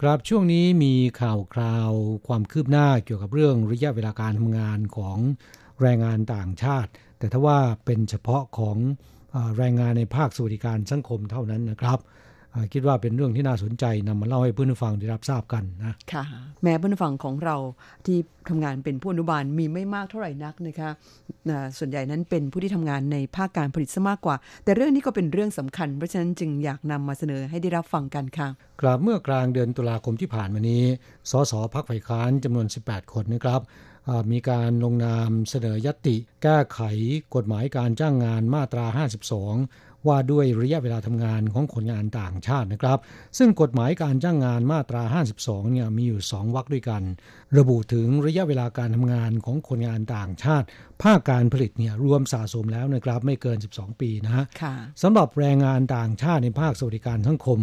ครับช่วงนี้มีข่าวคราวความคืบหน้าเกี่ยวกับเรื่องระยะเวลาการทำงานของแรงงานต่างชาติ แต่ถ้าว่าเป็นเฉพาะของแรงงานในภาคสวัสดิการสังคมเท่านั้นนะครับคิดว่าเป็นเรื่องที่น่าสนใจนำมาเล่าให้เพื่อนฟังได้รับทราบกันนะค่ะ แม้เพื่อนฟังของเราที่ทำงานเป็นผู้อนุบาลมีไม่มากเท่าไหร่นักนะคะส่วนใหญ่นั้นเป็นผู้ที่ทำงานในภาคการผลิตซะมากกว่า แต่เรื่องนี้ก็เป็นเรื่องสำคัญ เพราะฉะนั้นจึงอยากนำมาเสนอให้ได้รับฟังกันค่ะกลับเมื่อกลางเดือนตุลาคมที่ผ่านมานี้ สสพักฝ่ายค้านจำนวน 18 คนนะครับ มีการลงนามเสนอยติ แก้ไขกฎหมายการจ้างงานมาตรา 52 ว่าด้วยระยะเวลาทำงานของคนงานต่างชาตินะครับ ซึ่งกฎหมายการจ้างงานมาตรา 52 เนี่ยมีอยู่ 2วรรคด้วยกัน ระบุถึงระยะเวลาการทำงานของคนงานต่างชาติ ภาคการผลิตเนี่ยรวมสะสมแล้วนะครับไม่เกิน 12 ปีนะฮะสำหรับแรงงานต่างชาติในภาคสวัสดิการสังคม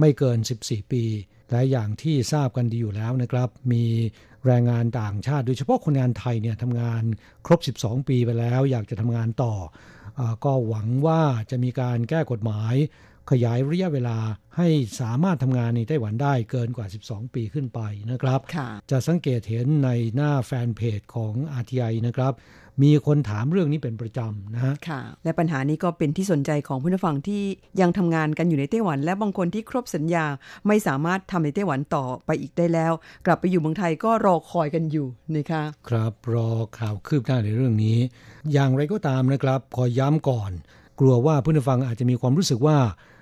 ไม่เกิน 14 ปีและอย่างที่ทราบกันดีอยู่แล้วนะครับ มี แรงงานต่างชาติ โดยเฉพาะคนงานไทยเนี่ยทำงานครบ 12 ปีไปแล้ว อยากจะทำงานต่ออก็หวังว่าจะมีการแก้กฎหมาย ขยายระยะเวลาให้สามารถทำงานในไต้หวันได้เกินกว่า 12 ปีขึ้นไปนะครับ จะสังเกตเห็นในหน้าแฟนเพจของ RTI นะครับ มีคนถามเรื่องนี้เป็นประจำนะฮะค่ะ และปัญหานี้ก็เป็นที่สนใจของผู้ฟังที่ยังทำงานกันอยู่ในไต้หวัน และบางคนที่ครบสัญญาไม่สามารถทำในไต้หวันต่อไปอีกได้แล้ว กลับไปอยู่เมืองไทยก็รอคอยกันอยู่นะคะครับรอข่าวคืบหน้าในเรื่องนี้ อย่างไรก็ตามนะครับ ขอย้ำก่อน กลัวว่าผู้ฟังอาจจะมีความรู้สึกว่า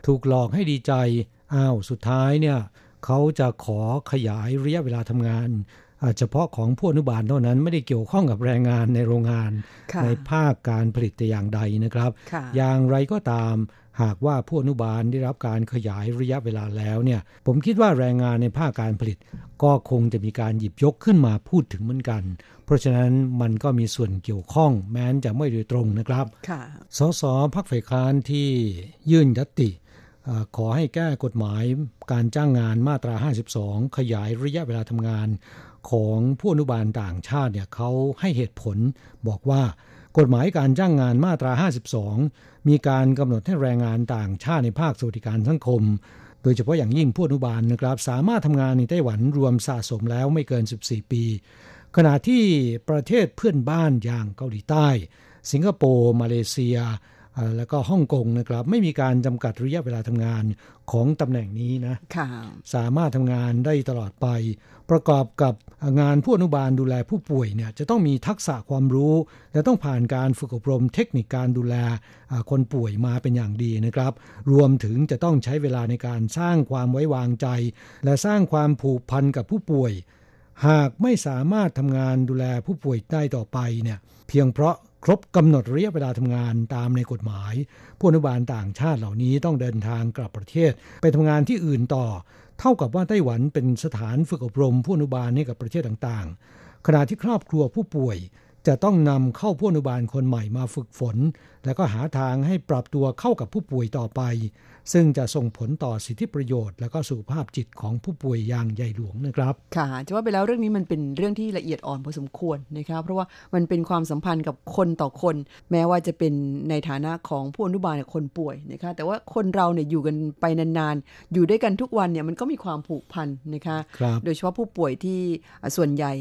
ถูกหลอกให้ดีใจอ้าวสุดท้ายเนี่ยเขาจะขอขยายระยะเวลาทำงาน เฉพาะของผู้อนุบาลเท่านั้นไม่ได้เกี่ยวข้องกับแรงงานในโรงงานในภาคการผลิตแต่อย่างใดนะครับ อย่างไรก็ตามหากว่าผู้อนุบาลได้รับการขยายระยะเวลาแล้วเนี่ยผมคิดว่าแรงงานในภาคการผลิต ก็คงจะมีการหยิบยกขึ้นมาพูดถึงเหมือนกัน เพราะฉะนั้นมันก็มีส่วนเกี่ยวข้องแม้นจะไม่โดยตรงนะครับสสพักฝ่ายค้านที่ยื่นยติขอให้แก้กฎหมายการจ้างงานมาตรา 52 ขยายระยะเวลาทำงาน ของผู้อนุบาลต่างชาติเนี่ยเขาให้เหตุผลบอกว่ากฎหมายการจ้างงานมาตรา 52 มีการกำหนดให้แรงงานต่างชาติในภาคสวัสดิการสังคม โดยเฉพาะอย่างยิ่งผู้อนุบาลนะครับ สามารถทำงานในไต้หวันรวมสะสมแล้วไม่เกิน 14 ปี ขณะที่ประเทศเพื่อนบ้านอย่างเกาหลีใต้ สิงคโปร์ มาเลเซีย แล้วก็ฮ่องกงนะครับ ไม่มีการจำกัดระยะเวลาทำงานของตำแหน่งนี้นะสามารถทำงานได้ตลอดไป ประกอบกับ งานผู้อนุบาลดูแลผู้ป่วยเนี่ยจะต้องมีทักษะความรู้ และต้องผ่านการฝึกอบรมเทคนิคการดูแลคนป่วยมาเป็นอย่างดีนะครับ รวมถึงจะต้องใช้เวลาในการสร้างความไว้วางใจ และสร้างความผูกพันกับผู้ป่วย หากไม่สามารถทำงานดูแลผู้ป่วยได้ต่อไปเนี่ยเพียงเพราะครบกำหนดระยะเวลาทำงานตามในกฎหมาย ผู้อนุบาลต่างชาติเหล่านี้ต้องเดินทางกลับประเทศ ไปทำงานที่อื่นต่อ เท่ากับว่าไต้หวันเป็นสถานฝึกอบรมผู้อนุบาลให้กับประเทศต่างๆ ขณะที่ครอบครัวผู้ป่วยจะต้องนำเข้าผู้อนุบาลคนใหม่มาฝึกฝน และก็หาทางให้ปรับตัวเข้ากับผู้ป่วยต่อไปซึ่งจะส่งผลต่อสิทธิประโยชน์ และก็สุขภาพจิตของผู้ป่วยอย่างใหญ่หลวงนะครับ ค่ะจะว่าไปแล้วเรื่องนี้มันเป็นเรื่องที่ละเอียดอ่อนพอสมควรนะครับเพราะว่ามันเป็นความสัมพันธ์กับคนต่อคน แม้ว่าจะเป็นในฐานะของผู้อนุบาลคนป่วยนะคะแต่ว่าคนเราเนี่ยอยู่กันไปนานๆ อยู่ด้วยกันทุกวันเนี่ยมันก็มีความผูกพันนะคะคโดยเฉพาะผู้ป่วยที่ส่วนใหญ่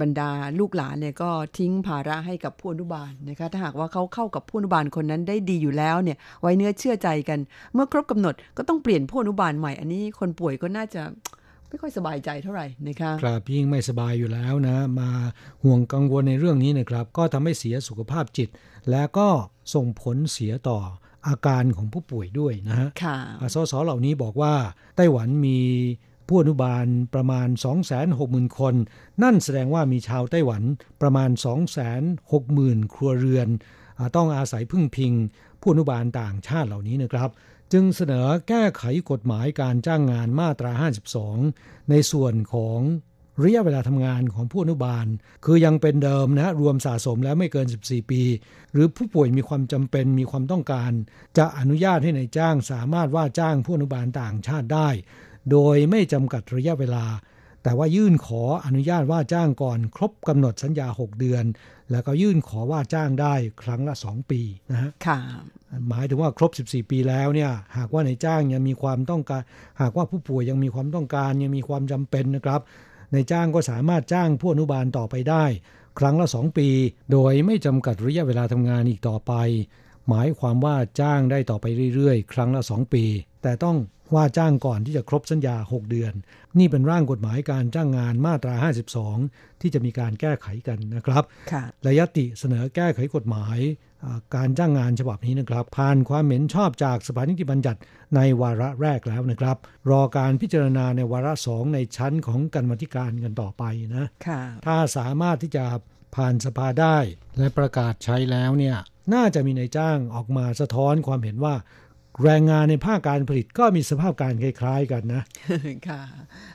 บรรดาลูกหลานเนี่ยก็ทิ้งภาระให้กับผู้อนุบาลนะคะถ้าหากว่าเขาเข้ากับผู้อนุบาลคนนั้นได้ดีอยู่แล้วเนี่ยไว้เนื้อเชื่อใจกันเมื่อครบกำหนดก็ต้องเปลี่ยนผู้อนุบาลใหม่อันนี้คนป่วยก็น่าจะไม่ค่อยสบายใจเท่าไหร่นะคะครับยิ่งไม่สบายอยู่แล้วนะ มาห่วงกังวลในเรื่องนี้นะครับ ก็ทำให้เสียสุขภาพจิต และก็ส่งผลเสียต่ออาการของผู้ป่วยด้วยนะฮะค่ะสสเหล่านี้บอกว่า ไต้หวันมีผู้อนุบาลประมาณ 260,000 คน นั่นแสดงว่ามีชาวไต้หวันประมาณ 260,000 ครัวเรือนอาต้องอาศัยพึ่งพิงผู้อนุบาลต่างชาติเหล่านี้นะครับ จึงเสนอแก้ไขกฎหมายการจ้างงานมาตรา 52 ในส่วนของระยะเวลาทำงานของผู้อนุบาล คือยังเป็นเดิมนะรวมสะสมแล้วไม่เกิน 14 ปี หรือผู้ป่วยมีความจำเป็นมีความต้องการ จะอนุญาตให้ในายจ้างสามารถว่าจ้างผู้อนุบาลต่างชาติได้ โดยไม่จำกัดระยะเวลา แต่ว่ายื่นขออนุญาตว่าจ้างก่อนครบกำหนดสัญญา 6 เดือน แล้วก็ยื่นขอว่าจ้างได้ครั้งละ 2 ปีนะฮะค่ะหมายถึงว่าครบ 14 ปีแล้วเนี่ย หากว่าในายจ้างยังมีความต้องการ หากว่าผู้ป่วยยังมีความต้องการยังมีความจำเป็นนะครับในายจ้างก็สามารถจ้างผู้อนุบาลต่อไปได้ ครั้งละ 2 ปี โดยไม่จำกัดระยะเวลาทำงานอีกต่อไป หมายความว่าจ้างได้ต่อไปเรื่อยๆ ครั้งละ 2 ปี แต่ต้องว่าจ้างก่อนที่จะครบสัญญา 6 เดือน นี่เป็นร่างกฎหมายการจ้างงานมาตรา 52 ที่จะมีการแก้ไขกันนะครับค่ะและยติเสนอแก้ไขกฎหมายอ่าการจ้างงานฉบับนี้นะครับ ผ่านความเห็นชอบจากสภานิติบัญญัติในวาระแรกแล้วนะครับ รอการพิจารณาในวาระสองในชั้นของกรรมาธิการกันต่อไปนะค่ะถ้าสามารถที่จะผ่านสภาได้และประกาศใช้แล้วเนี่ยน่าจะมีนายจ้างออกมาสะท้อนความเห็นว่า แรงงานในภาคการผลิตก็มีสภาพการคล้ายๆกันนะค่ะ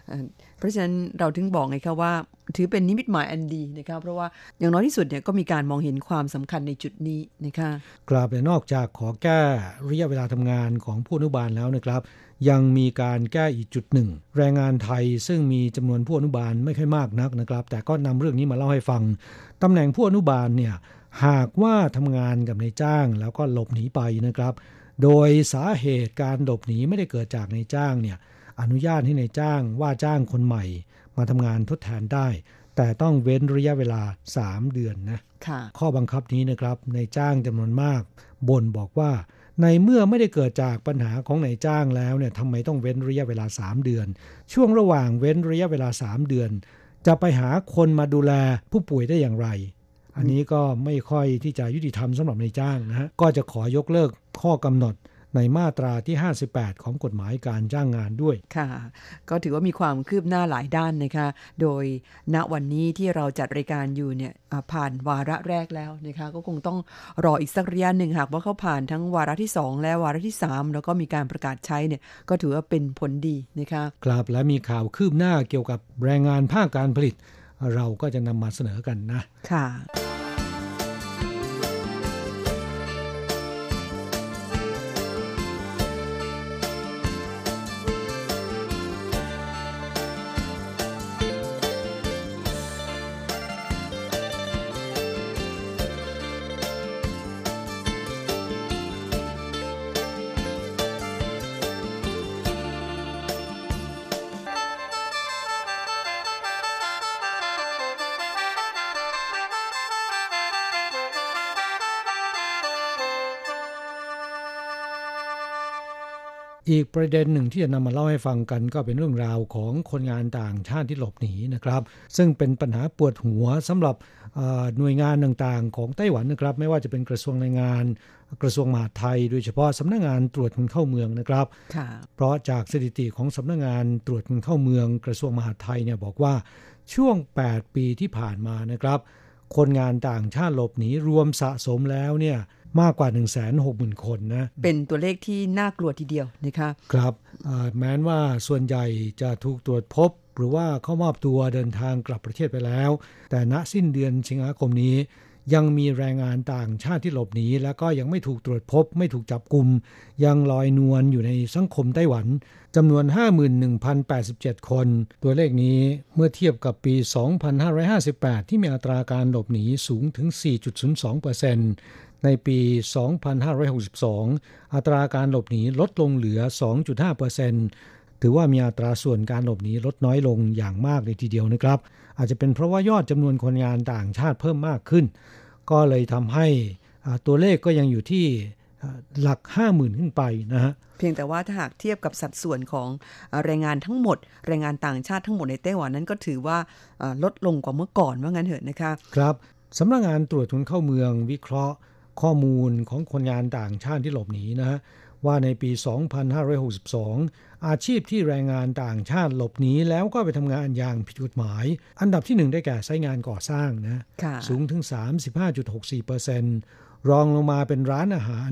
เอ่อเพราะฉะนั้นเราถึงบอกไงคะว่า ถือเป็นนิมิตหมายอันดีนะคะเพราะว่าอย่างน้อยที่สุดเนี่ยก็มีการมองเห็นความสำคัญในจุดนี้นะคะกราบแต่นอกจากขอแก้ระยะเวลาทำงานของผู้อนุบาลแล้วนะครับ ยังมีการแก้อีกจุดหนึ่ง แรงงานไทยซึ่งมีจำนวนผู้อนุบาลไม่ค่อยมากนักนะครับ แต่ก็นำเรื่องนี้มาเล่าให้ฟังตำแหน่งผู้อนุบาลเนี่ยหากว่าทำงานกับนายจ้างแล้วก็หลบหนีไปนะครับ โดยสาเหตุการหลบหนีไม่ได้เกิดจากนายจ้างเนี่ยอนุญาตให้นายจ้างว่าจ้างคนใหม่ มาทำงานทดแทนได้ แต่ต้องเว้นระยะเวลา 3 เดือนนะค่ะข้อบังคับนี้นะครับนายจ้างจำนวนมากบ่นบอกว่า ในเมื่อไม่ได้เกิดจากปัญหาของนายจ้างแล้วเนี่ยทำไมต้องเว้นระยะเวลา 3 เดือน ช่วงระหว่างเว้นระยะเวลา 3 เดือน จะไปหาคนมาดูแลผู้ป่วยได้อย่างไร อันนี้ก็ไม่ค่อยที่จะยุติธรรมสำหรับนายจ้างนะฮะก็จะขอยกเลิกข้อกำหนดในมาตราที่ 58 ของกฎหมายการจ้างงานด้วย ค่ะ ก็ถือว่ามีความคืบหน้าหลายด้านนะคะ โดยณวันนี้ที่เราจัดรายการอยู่เนี่ยอ่าผ่านวาระแรกแล้วนะคะ ก็คงต้องรออีกสักระยะหนึ่งหากว่าเขาผ่านทั้งวาระที่ 2 และวาระที่ 3 แล้วก็มีการประกาศใช้เนี่ยก็ถือว่าเป็นผลดีนะคะ ครับและมีข่าวคืบหน้าเกี่ยวกับแรงงานภาคการผลิต เราก็จะนำมาเสนอกันนะ ค่ะ ประเด็นหนึ่งที่จะนำมาเล่าให้ฟังกัน ก็เป็นเรื่องราวของคนงานต่างชาติที่หลบหนีนะครับ ซึ่งเป็นปัญหาปวดหัวสำหรับเอ่อหน่วยงานต่างๆ ของไต้หวันนะครับ ไม่ว่าจะเป็นกระทรวงแรงงาน กระทรวงมหาดไทย โดยเฉพาะสำนักงานตรวจคนเข้าเมืองนะครับค่ะเพราะจากสถิติของสำนักงานตรวจคนเข้าเมือง กระทรวงมหาดไทยเนี่ยบอกว่าช่วง 8 ปีที่ผ่านมานะครับ คนงานต่างชาติหลบหนีรวมสะสมแล้วเนี่ย มากกว่า 1 6 0 0 0 0 คนนะ เป็นตัวเลขที่น่ากลัวทีเดียวนะคะครับเอ่อแม้นว่าส่วนใหญ่จะถูกตรวจพบ หรือว่าเข้ามอบตัวเดินทางกลับประเทศไปแล้ว แต่ณสิ้นเดือนสิงหาคมนี้ยังมีแรงงานต่างชาติที่หลบหนี แล้วก็ยังไม่ถูกตรวจพบ ไม่ถูกจับกลุ่ม ยังลอยนวลอยู่ในสังคมไต้หวันจำนวน 51,087 คน ตัวเลขนี้เมื่อเทียบกับปี 2558 ที่มีอัตราการหลบหนีสูงถึง 4.02% ในปี 2562 อัตราการหลบหนีลดลงเหลือ 2.5%ถือว่ามีอัตราส่วนการหลบหนีลดน้อยลงอย่างมากเลยทีเดียวนะครับ อาจจะเป็นเพราะว่ายอดจำนวนคนงานต่างชาติเพิ่มมากขึ้น ก็เลยทำให้อ่าตัวเลขก็ยังอยู่ที่หลัก 50,000 ขึ้นไปนะฮะเพียงแต่ว่าถ้าหากเทียบกับสัดส่วนของแรงงานทั้งหมด แรงงานต่างชาติทั้งหมดในไต้หวันนั้นก็ถือว่าลดลงกว่าเมื่อก่อนว่างั้นเถอะนะคะ ครับสำนักงานตรวจคนเข้าเมืองวิเคราะห์ ข้อมูลของคนงานต่างชาติที่หลบหนีนะฮะว่าในปี 2562 อาชีพที่แรงงานต่างชาติหลบหนีแล้วก็ไปทำงานอย่างผิดกฎหมาย อันดับที่หนึ่งได้แก่ไซงานก่อสร้างนะสูงถึง 35.64%รองลงมาเป็นร้านอาหาร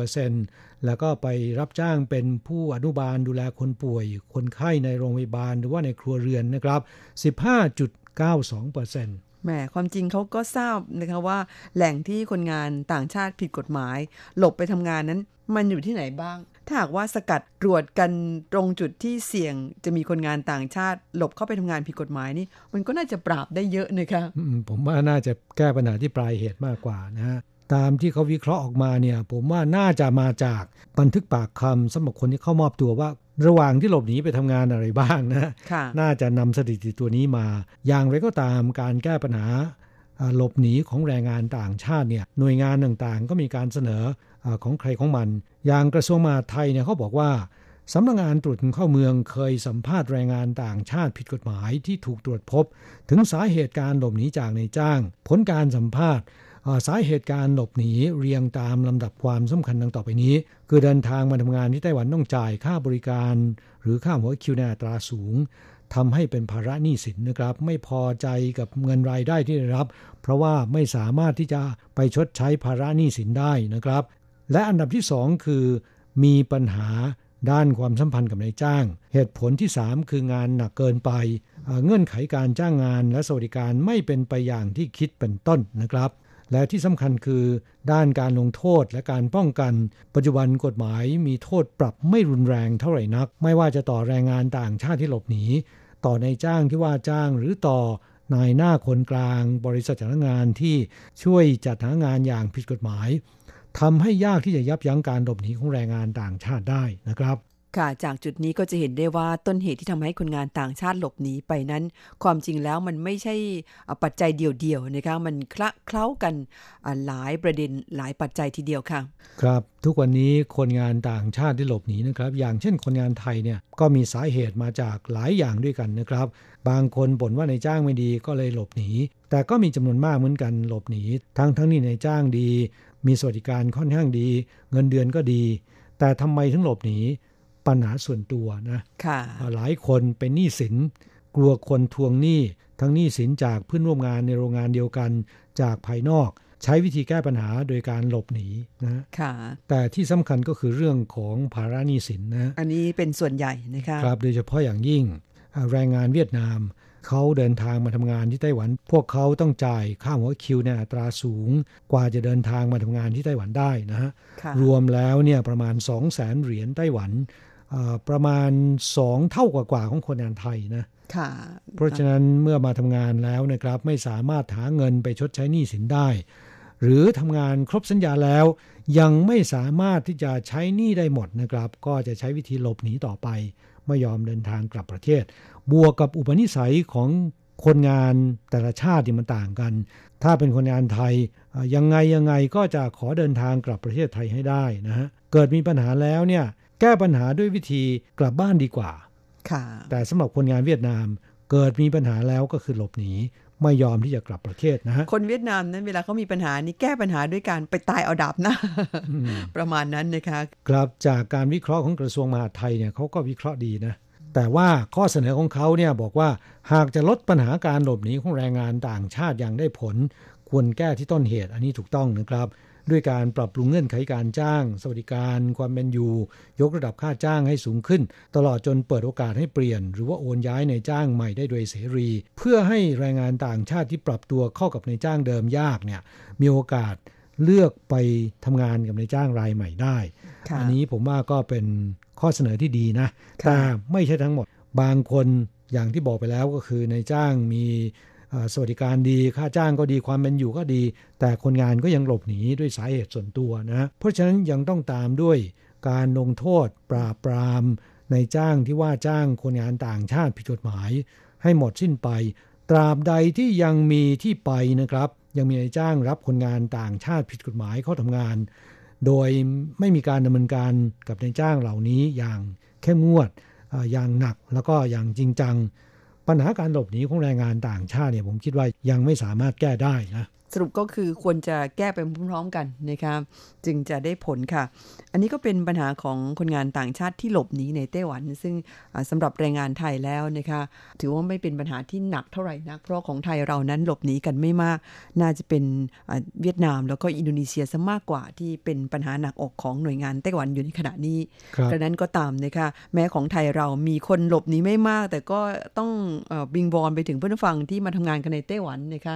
20.91%แล้วก็ไปรับจ้างเป็นผู้อนุบาลดูแลคนป่วย คนไข้ในโรงพยาบาลหรือว่าในครัวเรือนนะครับ 15.92% แหมความจริงเขาก็ทราบนะคะว่า แหล่งที่คนงานต่างชาติผิดกฎหมาย หลบไปทำงานนั้น มันอยู่ที่ไหนบ้าง ถ้าหากว่าสกัดตรวจกันตรงจุดที่เสี่ยง จะมีคนงานต่างชาติ หลบเข้าไปทำงานผิดกฎหมายนี่ มันก็น่าจะปราบได้เยอะนะคะผมว่าน่าจะแก้ปัญหาที่ปลายเหตุมากกว่านะฮะตามที่เขาวิเคราะห์ออกมาเนี่ย ผมว่าน่าจะมาจากบันทึกปากคำสำหรับคนที่เข้ามอบตัวว่า ระหว่างที่หลบหนีไปทำงานอะไรบ้างนะน่าจะนำสถิติตัวนี้มา อย่างไรก็ตามการแก้ปัญหาหลบหนีของแรงงานต่างชาติเนี่ยหน่วยงานต่างๆ ก็มีการเสนออของใครของมัน อย่างกระทรวงมหาดไทยเนี่ยเขาบอกว่าสำนักงงานตรวจคนเข้าเมืองเคยสัมภาษณ์แรงงานต่างชาติผิดกฎหมายที่ถูกตรวจพบ ถึงสาเหตุการหลบหนีจากในจ้าง ผลการสัมภาษณ์ สาเหตุการหลบหนีเรียงตามลำดับความสำคัญดังต่อไปนี้ คือเดินทางมาทำงานที่ไต้หวันต้องจ่ายค่าบริการ หรือค่าหัวคิวในอัตราสูงทำให้เป็นภาระหนี้สินนะครับ ไม่พอใจกับเงินรายได้ที่ได้รับ เพราะว่าไม่สามารถที่จะไปชดใช้ภาระหนี้สินได้นะครับ และอันดับที่สองคือ มีปัญหาด้านความสัมพันธ์กับนายจ้าง เหตุผลที่ 3 คืองานหนักเกินไป เงื่อนไขการจ้างงานและสวัสดิการไม่เป็นไปอย่างที่คิดเป็นต้นนะครับ และที่สำคัญคือ ด้านการลงโทษและการป้องกัน ปัจจุบันกฎหมายมีโทษปรับไม่รุนแรงเท่าไหร่นัก ไม่ว่าจะต่อแรงงานต่างชาติที่หลบหนี ต่อในจ้างที่ว่าจ้างหรือต่อนายหน้าคนกลาง บริษัทจ้างงานที่ช่วยจัดหางานอย่างผิดกฎหมายทำให้ยากที่จะยับยั้งการหลบหนีของแรงงานต่างชาติได้นะครับ ค่ะจากจุดนี้ก็จะเห็นได้ว่าต้นเหตุที่ทำให้คนงานต่างชาติหลบหนีไปนั้น ความจริงแล้วมันไม่ใช่ปัจจัยเดียวๆนะคะมันคละเคล้ากันหลายประเด็นหลายปัจจัยทีเดียวค่ะ ครับทุกวันนี้คนงานต่างชาติที่หลบหนีนะครับ อย่างเช่นคนงานไทยเนี่ยก็มีสาเหตุมาจากหลายอย่างด้วยกันนะครับ บางคนบ่นว่าในจ้างไม่ดีก็เลยหลบหนี แต่ก็มีจำนวนมากเหมือนกันหลบหนี ทั้งทั้งนี้ในจ้างดี มีสวัสดิการค่อนข้างดี เงินเดือนก็ดี แต่ทำไมถึงหลบหนี ปัญหาส่วนตัวนะหลายคนเป็นหนี้สิน กลัวคนทวงหนี้ทั้งหนี้สินจากเพื่อนร่วมงานในโรงงานเดียวกันจากภายนอก ใช้วิธีแก้ปัญหาโดยการหลบหนีนะแต่ที่สำคัญก็คือเรื่องของภาระหนี้สินนะอันนี้เป็นส่วนใหญ่นะคะครับโดยเฉพาะอย่างยิ่งแรงงานเวียดนามเขาเดินทางมาทำงานที่ไต้หวัน พวกเขาต้องจ่ายค่าหัวคิวในอัตราสูง กว่าจะเดินทางมาทำงานที่ไต้หวันได้นะฮะ รวมแล้วเนี่ยประมาณ 2 0 0แสนเหรียญไต้หวัน ประมาณสองเท่ากว่าของคนงานไทยนะเพราะฉะนั้นเมื่อมาทำงานแล้วนะครับไม่สามารถหาเงินไปชดใช้หนี้สินได้ หรือทำงานครบสัญญาแล้ว ยังไม่สามารถที่จะใช้หนี้ได้หมดนะครับ ก็จะใช้วิธีหลบหนีต่อไปไม่ยอมเดินทางกลับประเทศ บวกกับอุปนิสัยของคนงานแต่ละชาติที่มันต่างกัน ถ้าเป็นคนงานไทยยังไงยังไงก็จะขอเดินทางกลับประเทศไทยให้ได้นะฮะเกิดมีปัญหาแล้วเนี่ย แก้ปัญหาด้วยวิธีกลับบ้านดีกว่าค่ะแต่สำหรับคนงานเวียดนามเกิดมีปัญหาแล้วก็คือหลบหนีไม่ยอมที่จะกลับประเทศนะฮะ คนเวียดนามนั้นเวลาเขามีปัญหานี้แก้ปัญหาด้วยการไปตายเอาดับนะ ประมาณนั้นนะคะครับจากการวิเคราะห์ของกระทรวงมหาดไทยเนี่ยเขาก็วิเคราะห์ดีนะ แต่ว่าข้อเสนอของเขาเนี่ยบอกว่าหากจะลดปัญหาการหลบหนีของแรงงานต่างชาติอย่างได้ผล ควรแก้ที่ต้นเหตุอันนี้ถูกต้องนะครับ ด้วยการปรับปรุงเงื่อนไขการจ้าง สวัสดิการความเป็นอยู่ ยกระดับค่าจ้างให้สูงขึ้น ตลอดจนเปิดโอกาสให้เปลี่ยน หรือว่าโอนย้ายในจ้างใหม่ได้โดยเสรี เพื่อให้แรงงานต่างชาติที่ปรับตัวเข้ากับในจ้างเดิมยากเนี่ยมีโอกาสเลือกไปทำงานกับในจ้างรายใหม่ได้ อันนี้ผมว่าก็เป็นข้อเสนอที่ดีนะ แต่ไม่ใช่ทั้งหมด บางคนอย่างที่บอกไปแล้วก็คือในจ้างมี สวัสดิการดีค่าจ้างก็ดีความเป็นอยู่ก็ดี แต่คนงานก็ยังหลบหนีด้วยสาเหตุส่วนตัวนะเพราะฉะนั้นยังต้องตามด้วยการลงโทษ ปราบปรามในจ้างที่ว่าจ้างคนงานต่างชาติผิดกฎหมาย ให้หมดสิ้นไป ตราบใดที่ยังมีที่ไปนะครับ ยังมีในจ้างรับคนงานต่างชาติผิดกฎหมายเข้าทำงาน โดยไม่มีการดำเนินการกับนายจ้างเหล่านี้อย่างเข้มงวดอย่างหนักแล้วก็อย่างจริงจัง ปัญหาการหลบหนีของแรงงานต่างชาติเนี่ยผมคิดว่ายังไม่สามารถแก้ได้นะ สรุปก็คือควรจะแก้ไปพร้อมๆกันนะคะจึงจะได้ผลค่ะ อันนี้ก็เป็นปัญหาของคนงานต่างชาติที่หลบหนีในไต้หวัน ซึ่งสำหรับแรงงานไทยแล้วนะคะถือว่าไม่เป็นปัญหาที่หนักเท่าไหร่นัก เพราะของไทยเรานั้นหลบหนีกันไม่มาก น่าจะเป็นเวียดนามแล้วก็อินโดนีเซียซะมากกว่าที่เป็นปัญหาหนักอกของหน่วยงานไต้หวันอยู่ในขณะนี้ดังนั้นก็ตามนะคะแม้ของไทยเรามีคนหลบหนีไม่มาก แต่ก็ต้องบิงบอลไปถึงเพื่อนฟังที่มาทำงานกันในไต้หวันนะคะ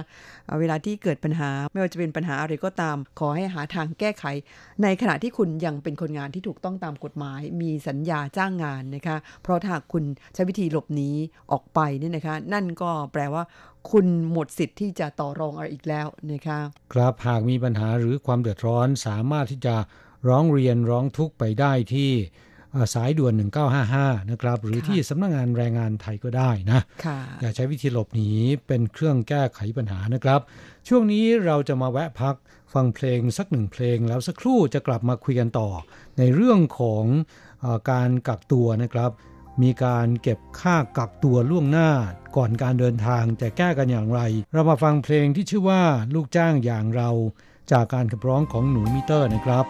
เวลาที่เกิดปัญหา ไม่ว่าจะเป็นปัญหาอะไรก็ตาม ขอให้หาทางแก้ไข ในขณะที่คุณยังเป็นคนงานที่ถูกต้องตามกฎหมาย มีสัญญาจ้างงานนะคะ เพราะถ้าคุณใช้วิธีหลบหนีออกไปเนี่ยนะคะ นั่นก็แปลว่าคุณหมดสิทธิ์ที่จะต่อรองอะไรอีกแล้วนะคะครับหากมีปัญหาหรือความเดือดร้อนสามารถที่จะร้องเรียนร้องทุกข์ไปได้ที่ สายด่วน 1955 นะครับ หรือที่สำนักงงานแรงงานไทยก็ได้นะอย่าใช้วิธีหลบหนีเป็นเครื่องแก้ไขปัญหานะครับ ช่วงนี้เราจะมาแวะพักฟังเพลงสักหนึ่งเพลง แล้วสักครู่จะกลับมาคุยกันต่อ ในเรื่องของอการกักตัวนะครับ มีการเก็บค่ากักตัวล่วงหน้า ก่อนการเดินทางจะแก้กันอย่างไร เรามาฟังเพลงที่ชื่อว่าลูกจ้างอย่างเรา จากการขับร้องของหนูมิเตอร์นะครับ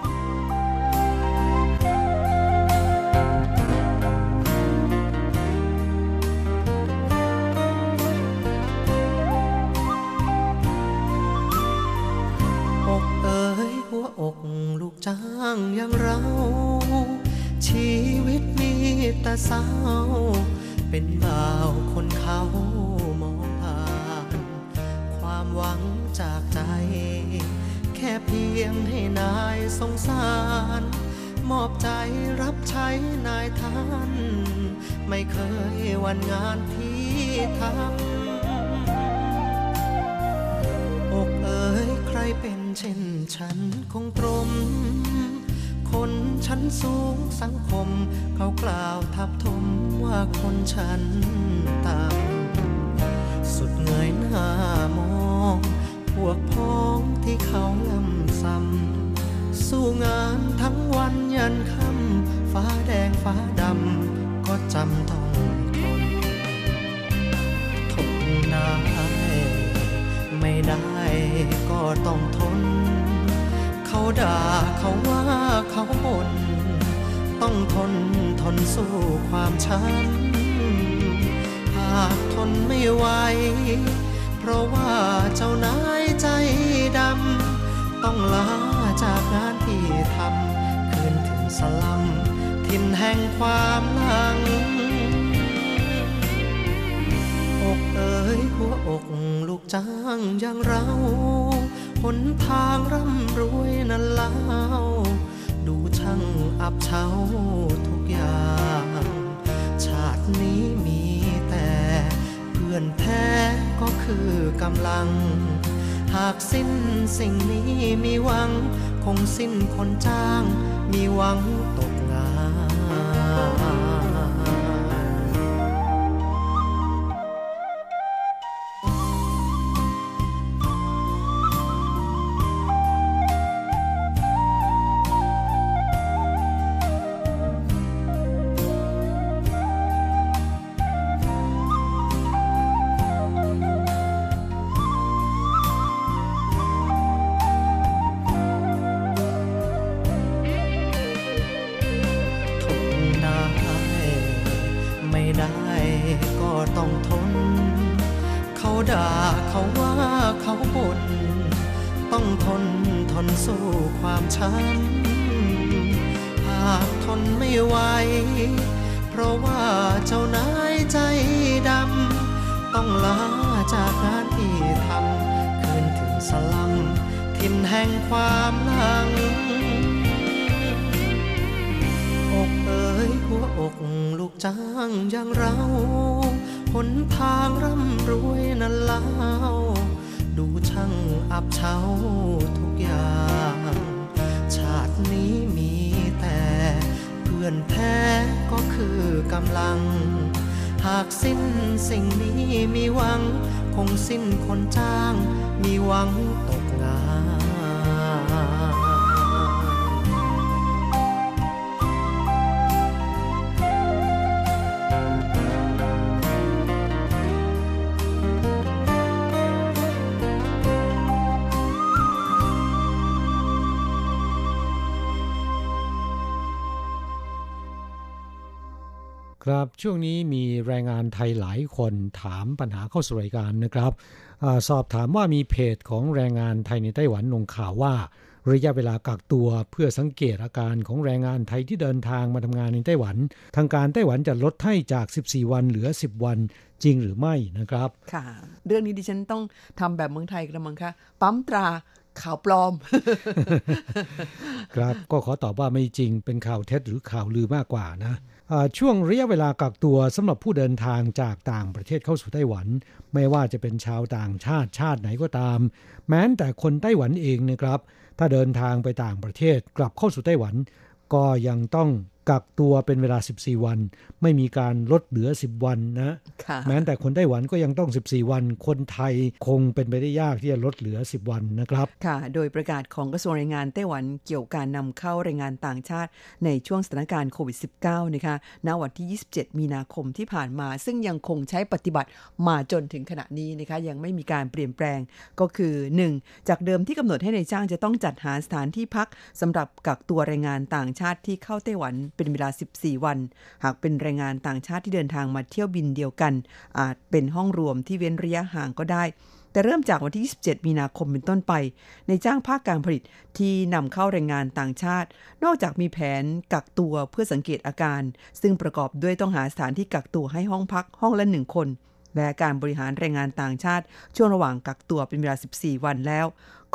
างอย่างเรา ชีวิตมีแต่เศร้า เป็นบ่าวคนเขามองผ่านความหวังจากใจ แค่เพียงให้นายสงสาร มอบใจรับใช้นายท่าน ไม่เคยวันงานที่ทำอกเอ๋ยใครเป็นเช่นฉันคงตรม คนชั้นสูงสังคม เขากล่าวทับทมว่าคนชั้นต่ำสุดเงยหน้ามอง พวกพ้องที่เขาลำซ้ำสู้งานทั้งวันยันค่ำฟ้าแดงฟ้าดำก็จำต้องทนทนได้ ไม่ได้ก็ต้องทน ด่าเขาว่าเขาบ่นต้องทนทนสู้ความช้ำหากทนไม่ไหวเพราะว่าเจ้านายใจดำ ต้องลาจากงานที่ทำคืนถึงสลัมทินแห่งความหลังอกเอ๋ยหัวอกลูกจ้างอย่างเรา หนทางร่ำรวยนั้นแล้วดูช่างอับเฉาทุกอย่าง ชาตินี้มีแต่เพื่อนแท้ก็คือกำลัง หากสิ้นสิ่งนี้มีหวัง คงสิ้นคนจ้าง มีหวัง ต้องลาจากงานที่ทำคืนถึงสลัมทินแห่งความลังอกเอ๋ยหัวอกลูกจ้างอย่างเราหนทางร่ำรวยนั้นเล่วดูช่างอับเฉาทุกอย่าง ชาตินี้มีแต่ เพื่อนแท้ก็คือกำลัง หากสิ้นสิ่งนี้มีหวัง คงสิ้นคนจ้าง มีหวัง ครับช่วงนี้มีแรงงานไทยหลายคนถามปัญหาเข้าสู่รายการนะครับอาสอบถามว่ามีเพจของแรงงานไทยในไต้หวันลงข่าวว่า ระยะเวลากักตัวเพื่อสังเกตอาการของแรงงานไทยที่เดินทางมาทำงานในไต้หวัน ทางการไต้หวันจะลดให้จาก 14 วันเหลือ 10 วันจริงหรือไม่นะครับ ค่ะ เรื่องนี้ดิฉันต้องทำแบบเมืองไทยกระมังคะปั๊มตราข่าวปลอม ครับก็ขอตอบว่าไม่จริงเป็นข่าวเท็จหรือข่าวลือมากกว่านะอ่า ช่วงระยะเวลากักตัวสำหรับผู้เดินทางจากต่างประเทศเข้าสู่ไต้หวัน ไม่ว่าจะเป็นชาวต่างชาติชาติไหนก็ตาม แม้แต่คนไต้หวันเองนะครับ ถ้าเดินทางไปต่างประเทศกลับเข้าสู่ไต้หวัน ก็ยังต้อง กักตัวเป็นเวลา 14 วัน ไม่มีการลดเหลือ 10 วันนะค่ะแม้แต่คนไต้หวันก็ยังต้อง 14 วัน คนไทยคงเป็นไปได้ยากที่จะลดเหลือ 10 วันนะครับ ค่ะ โดยประกาศของกระทรวงแรงงานไต้หวันเกี่ยวกับการนำเข้าแรงงานต่างชาติ ในช่วงสถานการณ์โควิด -19 นะคะ ณ วันที่ 27 มีนาคมที่ผ่านมา ซึ่งยังคงใช้ปฏิบัติมาจนถึงขณะนี้นะคะ ยังไม่มีการเปลี่ยนแปลง ก็คือ 1. จากเดิมที่กำหนดให้ในายจ้างจะต้องจัดหาสถานที่พักสำหรับกักตัวแรงงานต่างชาติที่เข้าไต้หวันเป็นเวลา 14 วัน หากเป็นแรงงานต่างชาติที่เดินทางมาเที่ยวบินเดียวกัน อาจเป็นห้องรวมที่เว้นระยะห่างก็ได้ แต่เริ่มจากวันที่ 27 มีนาคมเป็นต้นไป ในจ้างภาคการผลิตที่นำเข้าแรงงานต่างชาติ นอกจากมีแผนกักตัวเพื่อสังเกตอาการ ซึ่งประกอบด้วยต้องหาสถานที่กักตัวให้ห้องพักห้องละหนึ่งคน และการบริหารแรงงานต่างชาติ ช่วงระหว่างกักตัวเป็นเวลา 14 วันแล้ว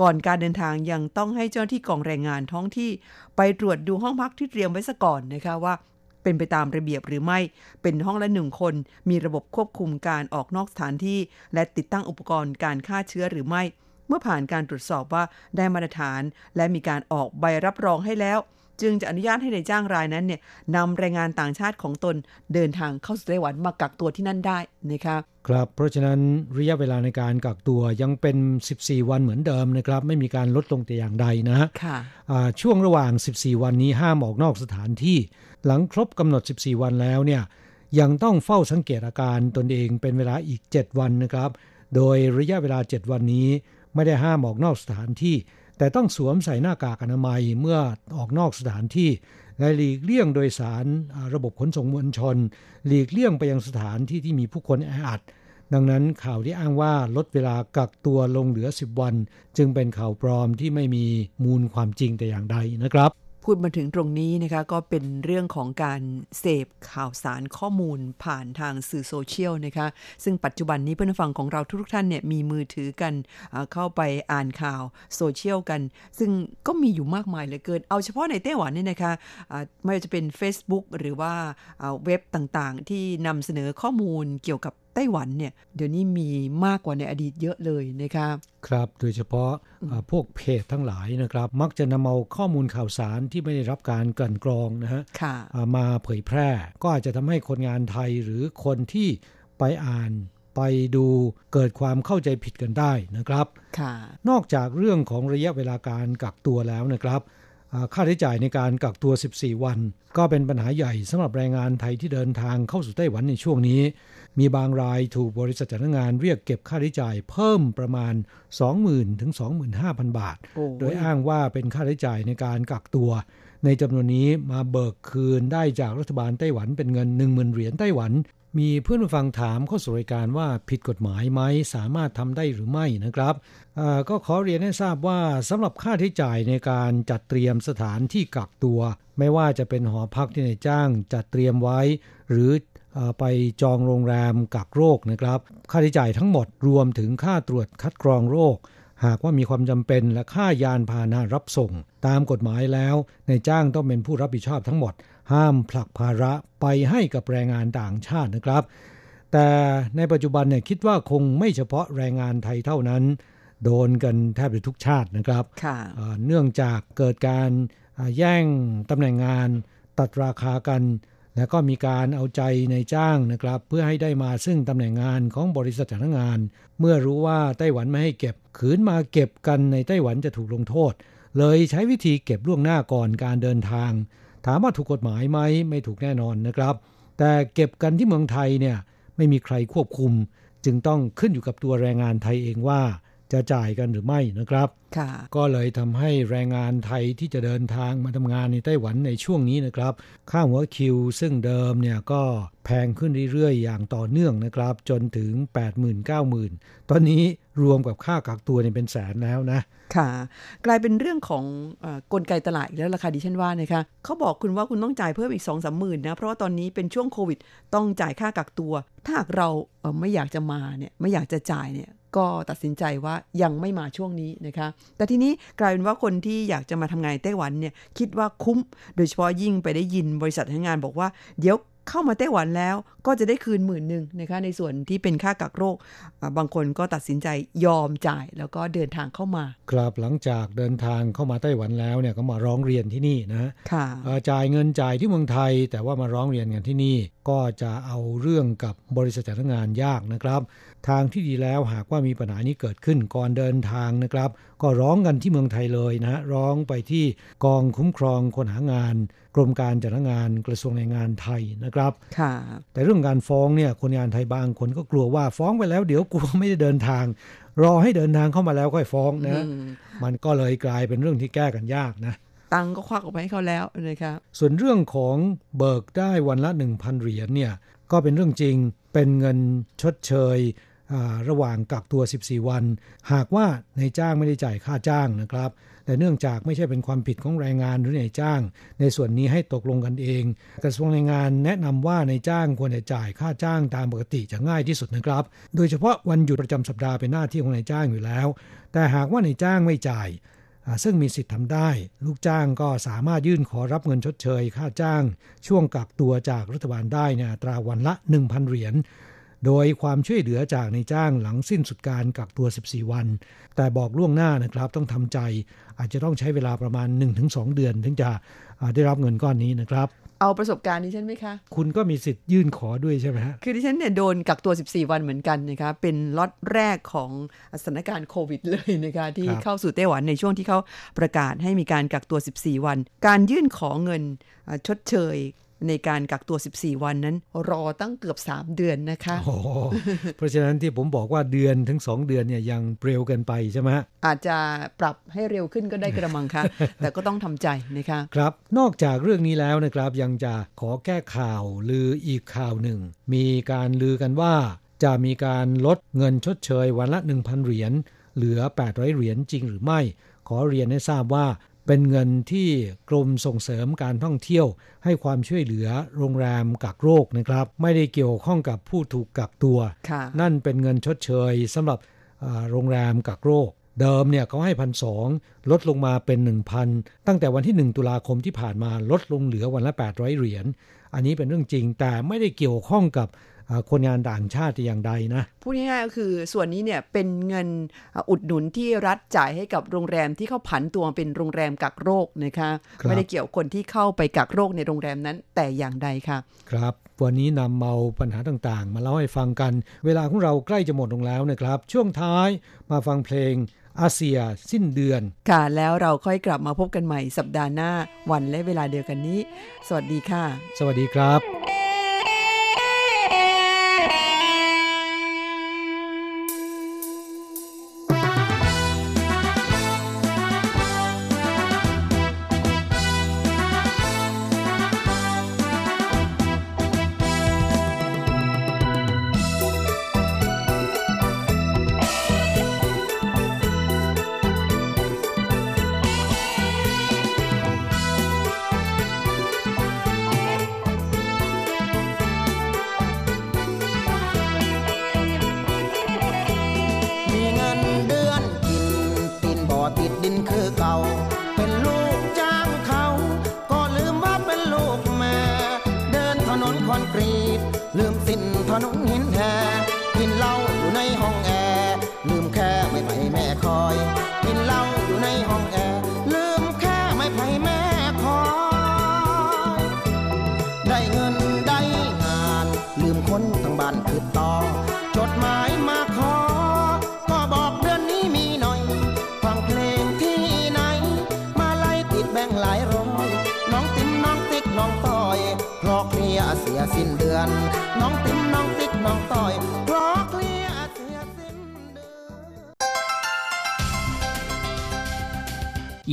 ก่อนการเดินทางยังต้องให้เจ้าหน้าที่กองแรงงานท้องที่ ไปตรวจดูห้องพักที่เตรียมไว้ซะก่อนนะคะว่าเป็นไปตามระเบียบหรือไม่ เป็นห้องละหนึ่งคน มีระบบควบคุมการออกนอกสถานที่ และติดตั้งอุปกรณ์การฆ่าเชื้อหรือไม่ เมื่อผ่านการตรวจสอบว่าได้มาตรฐาน และมีการออกใบรับรองให้แล้ว จึงจะอนุญาตให้ในายจ้างรายนั้นเนี่ยนำแรงงานต่างชาติของตนเดินทางเข้าสู่ไต้หวันมากักตัวที่นั่นได้นะคะครับเพราะฉะนั้นระยะเวลาในการกักตัวยังเป็น 14 วันเหมือนเดิมนะครับ ไม่มีการลดลงแต่อย่างใดนะค่ะอ่าช่วงระหว่าง 14 วันนี้ห้ามออกนอกสถานที่ หลังครบกำหนด 14 วันแล้วเนี่ยยังต้องเฝ้าสังเกตอาการตนเองเป็นเวลาอีก 7 วันนะครับ โดยระยะเวลา 7 วันนี้ไม่ได้ห้ามออกนอกสถานที่ แต่ต้องสวมใส่หน้ากากอนามัยเมื่อออกนอกสถานที่และหลีกเลี่ยงโดยสารระบบขนส่งมวลชน หลีกเลี่ยงไปยังสถานที่ที่มีผู้คนแออัด ดังนั้นข่าวที่อ้างว่าลดเวลากักตัวลงเหลือ 10 วัน จึงเป็นข่าวปลอมที่ไม่มีมูลความจริงแต่อย่างใดนะครับ พูดมาถึงตรงนี้นะคะก็เป็นเรื่องของการเสพข่าวสารข้อมูลผ่านทางสื่อโซเชียลนะคะซึ่งปัจจุบันนี้เพื่อนฟังของเราทุกท่านเนี่ยมีมือถือกันเข้าไปอ่านข่าวโซเชียลกัน ซึ่งก็มีอยู่มากมายเหลือเกิน เอาเฉพาะในไต้หวันเนี่ยนะคะไม่ว่าจะเป็น Facebook หรือว่าเว็บต่างๆ ที่นำเสนอข้อมูลเกี่ยวกับ ต้หวันเนี่ยเดี๋ยวนี้มีมากกว่าในอดีตเยอะเลยนะคะครับโดยเฉพาะอ่าพวกเพจทั้งหลายนะครับ มักจะนำเอาข้อมูลข่าวสารที่ไม่ได้รับการกลั่นกรองนะฮะค่ะอ่ามาเผยแพร่ ก็อาจจะทำให้คนงานไทยหรือคนที่ไปอ่านไปดูเกิดความเข้าใจผิดกันได้นะครับค่ะนอกจากเรื่องของระยะเวลาการกักตัวแล้วนะครับอ่า ค่าใช้จ่ายในการกักตัว 14 วัน ก็เป็นปัญหาใหญ่สำหรับแรงงานไทยที่เดินทางเข้าสู่ไต้หวันในช่วงนี้ มีบางรายถูกบริษัทจ้างงานเรียกเก็บค่าใช้จ่ายเพิ่มประมาณ 20,000ถึง25,000 บาทโอ้โดยอ้างว่าเป็นค่าใช้จ่ายในการกักตัว ในจำนวนนี้มาเบิกคืนได้จากรัฐบาลไต้หวันเป็นเงิน 10,000 เหรียญไต้หวัน มีเพื่อนฟังถามเข้าสู่รายการว่าผิดกฎหมายไหมสามารถทำได้หรือไม่นะครับก็ขอเรียนให้ทราบว่าสำหรับค่าใช้จ่ายในการจัดเตรียมสถานที่กักตัว ไม่ว่าจะเป็นหอพักที่นายจ้างจัดเตรียมไว้ หรือเอ่อไปจองโรงแรมกักโรคนะครับ ค่าใช้จ่ายทั้งหมดรวมถึงค่าตรวจคัดกรองโรค หากว่ามีความจำเป็นและค่ายานพาหนะรับส่ง ตามกฎหมายแล้วนายจ้างต้องเป็นผู้รับผิดชอบทั้งหมด ห้ามผลักภาระไปให้กับแรงงานต่างชาตินะครับ แต่ในปัจจุบันเนี่ยคิดว่าคงไม่เฉพาะแรงงานไทยเท่านั้น โดนกันแทบจะทุกชาตินะครับค่ะเอ่อเนื่องจากเกิดการอ่าแย่งตำแหน่งงานตัดราคากัน แล้วก็มีการเอาใจในจ้างนะครับ เพื่อให้ได้มาซึ่งตำแหน่งงานของบริษัทจ้างงาน เมื่อรู้ว่าไต้หวันไม่ให้เก็บขืนมาเก็บกันในไต้หวันจะถูกลงโทษ เลยใช้วิธีเก็บล่วงหน้าก่อนการเดินทาง ถามว่าถูกกฎหมายไหมไม่ถูกแน่นอนนะครับ แต่เก็บกันที่เมืองไทยเนี่ยไม่มีใครควบคุม จึงต้องขึ้นอยู่กับตัวแรงงานไทยเองว่า จะจ่ายกันหรือไม่นะครับค่ะก็เลยทำให้แรงงานไทยที่จะเดินทางมาทำงานในไต้หวันในช่วงนี้นะครับ ค่าหัวคิวซึ่งเดิมเนี่ยก็แพงขึ้นเรื่อยๆ อย่างต่อเนื่องนะครับ จนถึง 80,000 90,000 ตอนนี้รวมกับค่ากักตัวเนี่ยเป็นแสนแล้วนะ ค่ะ กลายเป็นเรื่องของเออกลไกตลาดอีกแล้วราคาดิฉันว่านะคะเขาบอกคุณว่าคุณต้องจ่ายเพิ่มอีก2องสามหมื่นนะ เพราะว่าตอนนี้เป็นช่วงโควิด ต้องจ่ายค่ากักตัว ถ้าหากเราเอ่อไม่อยากจะมาเนี่ยไม่อยากจะจ่ายเนี่ย ก็ตัดสินใจว่ายังไม่มาช่วงนี้นะคะ แต่ทีนี้กลายเป็นว่าคนที่อยากจะมาทำงานในไต้หวันเนี่ยคิดว่าคุ้ม โดยเฉพาะยิ่งไปได้ยินบริษัทให้งานบอกว่าเดี๋ยวเข้ามาไต้หวันแล้วก็จะได้คืนหมื่นหนึ่งนะคะในส่วนที่เป็นค่ากักโรคอ่าบางคนก็ตัดสินใจยอมจ่ายแล้วก็เดินทางเข้ามา ครับหลังจากเดินทางเข้ามาไต้หวันแล้วเนี่ยก็มาร้องเรียนที่นี่นะค่ะเอ่อจ่ายเงินจ่ายที่เมืองไทย แต่ว่ามาร้องเรียนกันที่นี่ก็จะเอาเรื่องกับบริษัทจัดงานยากนะครับ ทางที่ดีแล้วหากว่ามีปัญหานี้เกิดขึ้นก่อนเดินทางนะครับ ก็ร้องกันที่เมืองไทยเลยนะร้องไปที่กองคุ้มครองคนหางาน กรมการจัดงานกระทรวงแรงงานไทยนะครับค่ะแต่เรื่องการฟ้องเนี่ยคนงานไทยบางคนก็กลัวว่าฟ้องไปแล้วเดี๋ยวกลัวไม่ได้เดินทาง รอให้เดินทางเข้ามาแล้วค่อยฟ้องนะอืมมันก็เลยกลายเป็นเรื่องที่แก้กันยากนะตังค์ก็ควักออกไปให้เขาแล้วนะคะส่วนเรื่องของเบิกได้วันละ 1,000 เหรียญเนี่ยก็เป็นเรื่องจริงเป็นเงินชดเชยอ่า ระหว่างกักตัว 14 วัน หากว่าในายจ้างไม่ได้จ่ายค่าจ้างนะครับ แต่เนื่องจากไม่ใช่เป็นความผิดของแรงงานหรือนายจ้าง ในส่วนนี้ให้ตกลงกันเอง กระทรวงแรงงานแนะนำว่านายจ้างควรจะจ่ายค่าจ้างตามปกติจะง่ายที่สุดนะครับ โดยเฉพาะวันหยุดประจำสัปดาห์เป็นหน้าที่ของนายจ้างอยู่แล้ว แต่หากว่านายจ้างไม่จ่ายซึ่งมีสิทธิ์ทำได้ ลูกจ้างก็สามารถยื่นขอรับเงินชดเชย ค่าจ้าง ช่วงกักตัวจากรัฐบาลได้ในอัตราวันละ 1,000 เหรียญ โดยความช่วยเหลือจากในายจ้างหลังสิ้นสุดการกักตัว 14 วัน แต่บอกล่วงหน้านะครับต้องทำใจ อาจจะต้องใช้เวลาประมาณ 1-2 เดือน ถึงจะอ่าได้รับเงินก้อนนี้นะครับเอาประสบการณ์ดิฉันไหมคะ คุณก็มีสิทธิ์ยื่นขอด้วยใช่ไหมฮะ คือดิฉันเนี่ยโดนกักตัว 14 วันเหมือนกันนะคะ เป็นล็อตแรกของสถานการณ์โควิดเลยนะคะ ที่ครับเข้าสู่ไต้หวันในช่วงที่เขาประกาศให้มีการกักตัว 14 วัน การยื่นขอเงินอ่าชดเชย ในการกักตัว 14 วันนั้น รอตั้งเกือบ 3 เดือนนะคะโอ้โหเพราะฉะนั้นที่ผมบอกว่าเดือนถึง 2 เดือนเนี่ยยังเร็วเกินไปใช่ไหมฮะอาจจะปรับให้เร็วขึ้นก็ได้กระมังคะแต่ก็ต้องทำใจนะคะครับ นอกจากเรื่องนี้แล้วนะครับยังจะขอแก้ข่าวลืออีกข่าวหนึ่ง มีการลือกันว่า จะมีการลดเงินชดเชยวันละ 1,000 เหรียญเหลือ 800 เหรียญจริงหรือไม่ ขอเรียนให้ทราบว่า เป็นเงินที่กรมส่งเสริมการท่องเที่ยว ให้ความช่วยเหลือโรงแรมกักโรคนะครับ ไม่ได้เกี่ยวข้องกับผู้ถูกกักตัวค่ะนั่นเป็นเงินชดเชยสำหรับอ่าโรงแรมกักโรค เดิมเนี่ยเขาให้พันสลดลงมาเป็น 1,000 ตั้งแต่วันที่ 1 ตุลาคมที่ผ่านมาลดลงเหลือวันละ 800 เหรียญ อันนี้เป็นเรื่องจริงแต่ไม่ได้เกี่ยวข้องกับอ่า คนงานต่างชาติแต่อย่างใดนะพูดง่ายๆก็คือส่วนนี้เนี่ยเป็นเงินอะอุดหนุนที่รัฐจ่ายให้กับโรงแรมที่เขาผันตัวมาเป็นโรงแรมกักโรคนะคะครับไม่ได้เกี่ยวคนที่เข้าไปกักโรคในโรงแรมนั้นแต่อย่างใดค่ะ ครับ วันนี้นำเอาปัญหาต่างๆ มาเล่าให้ฟังกัน เวลาของเราใกล้จะหมดลงแล้วนะครับ ช่วงท้ายมาฟังเพลงอาเซียสิ้นเดือน ค่ะ แล้วเราค่อยกลับมาพบกันใหม่สัปดาห์หน้าวันและเวลาเดียวกันนี้ สวัสดีค่ะ สวัสดีครับ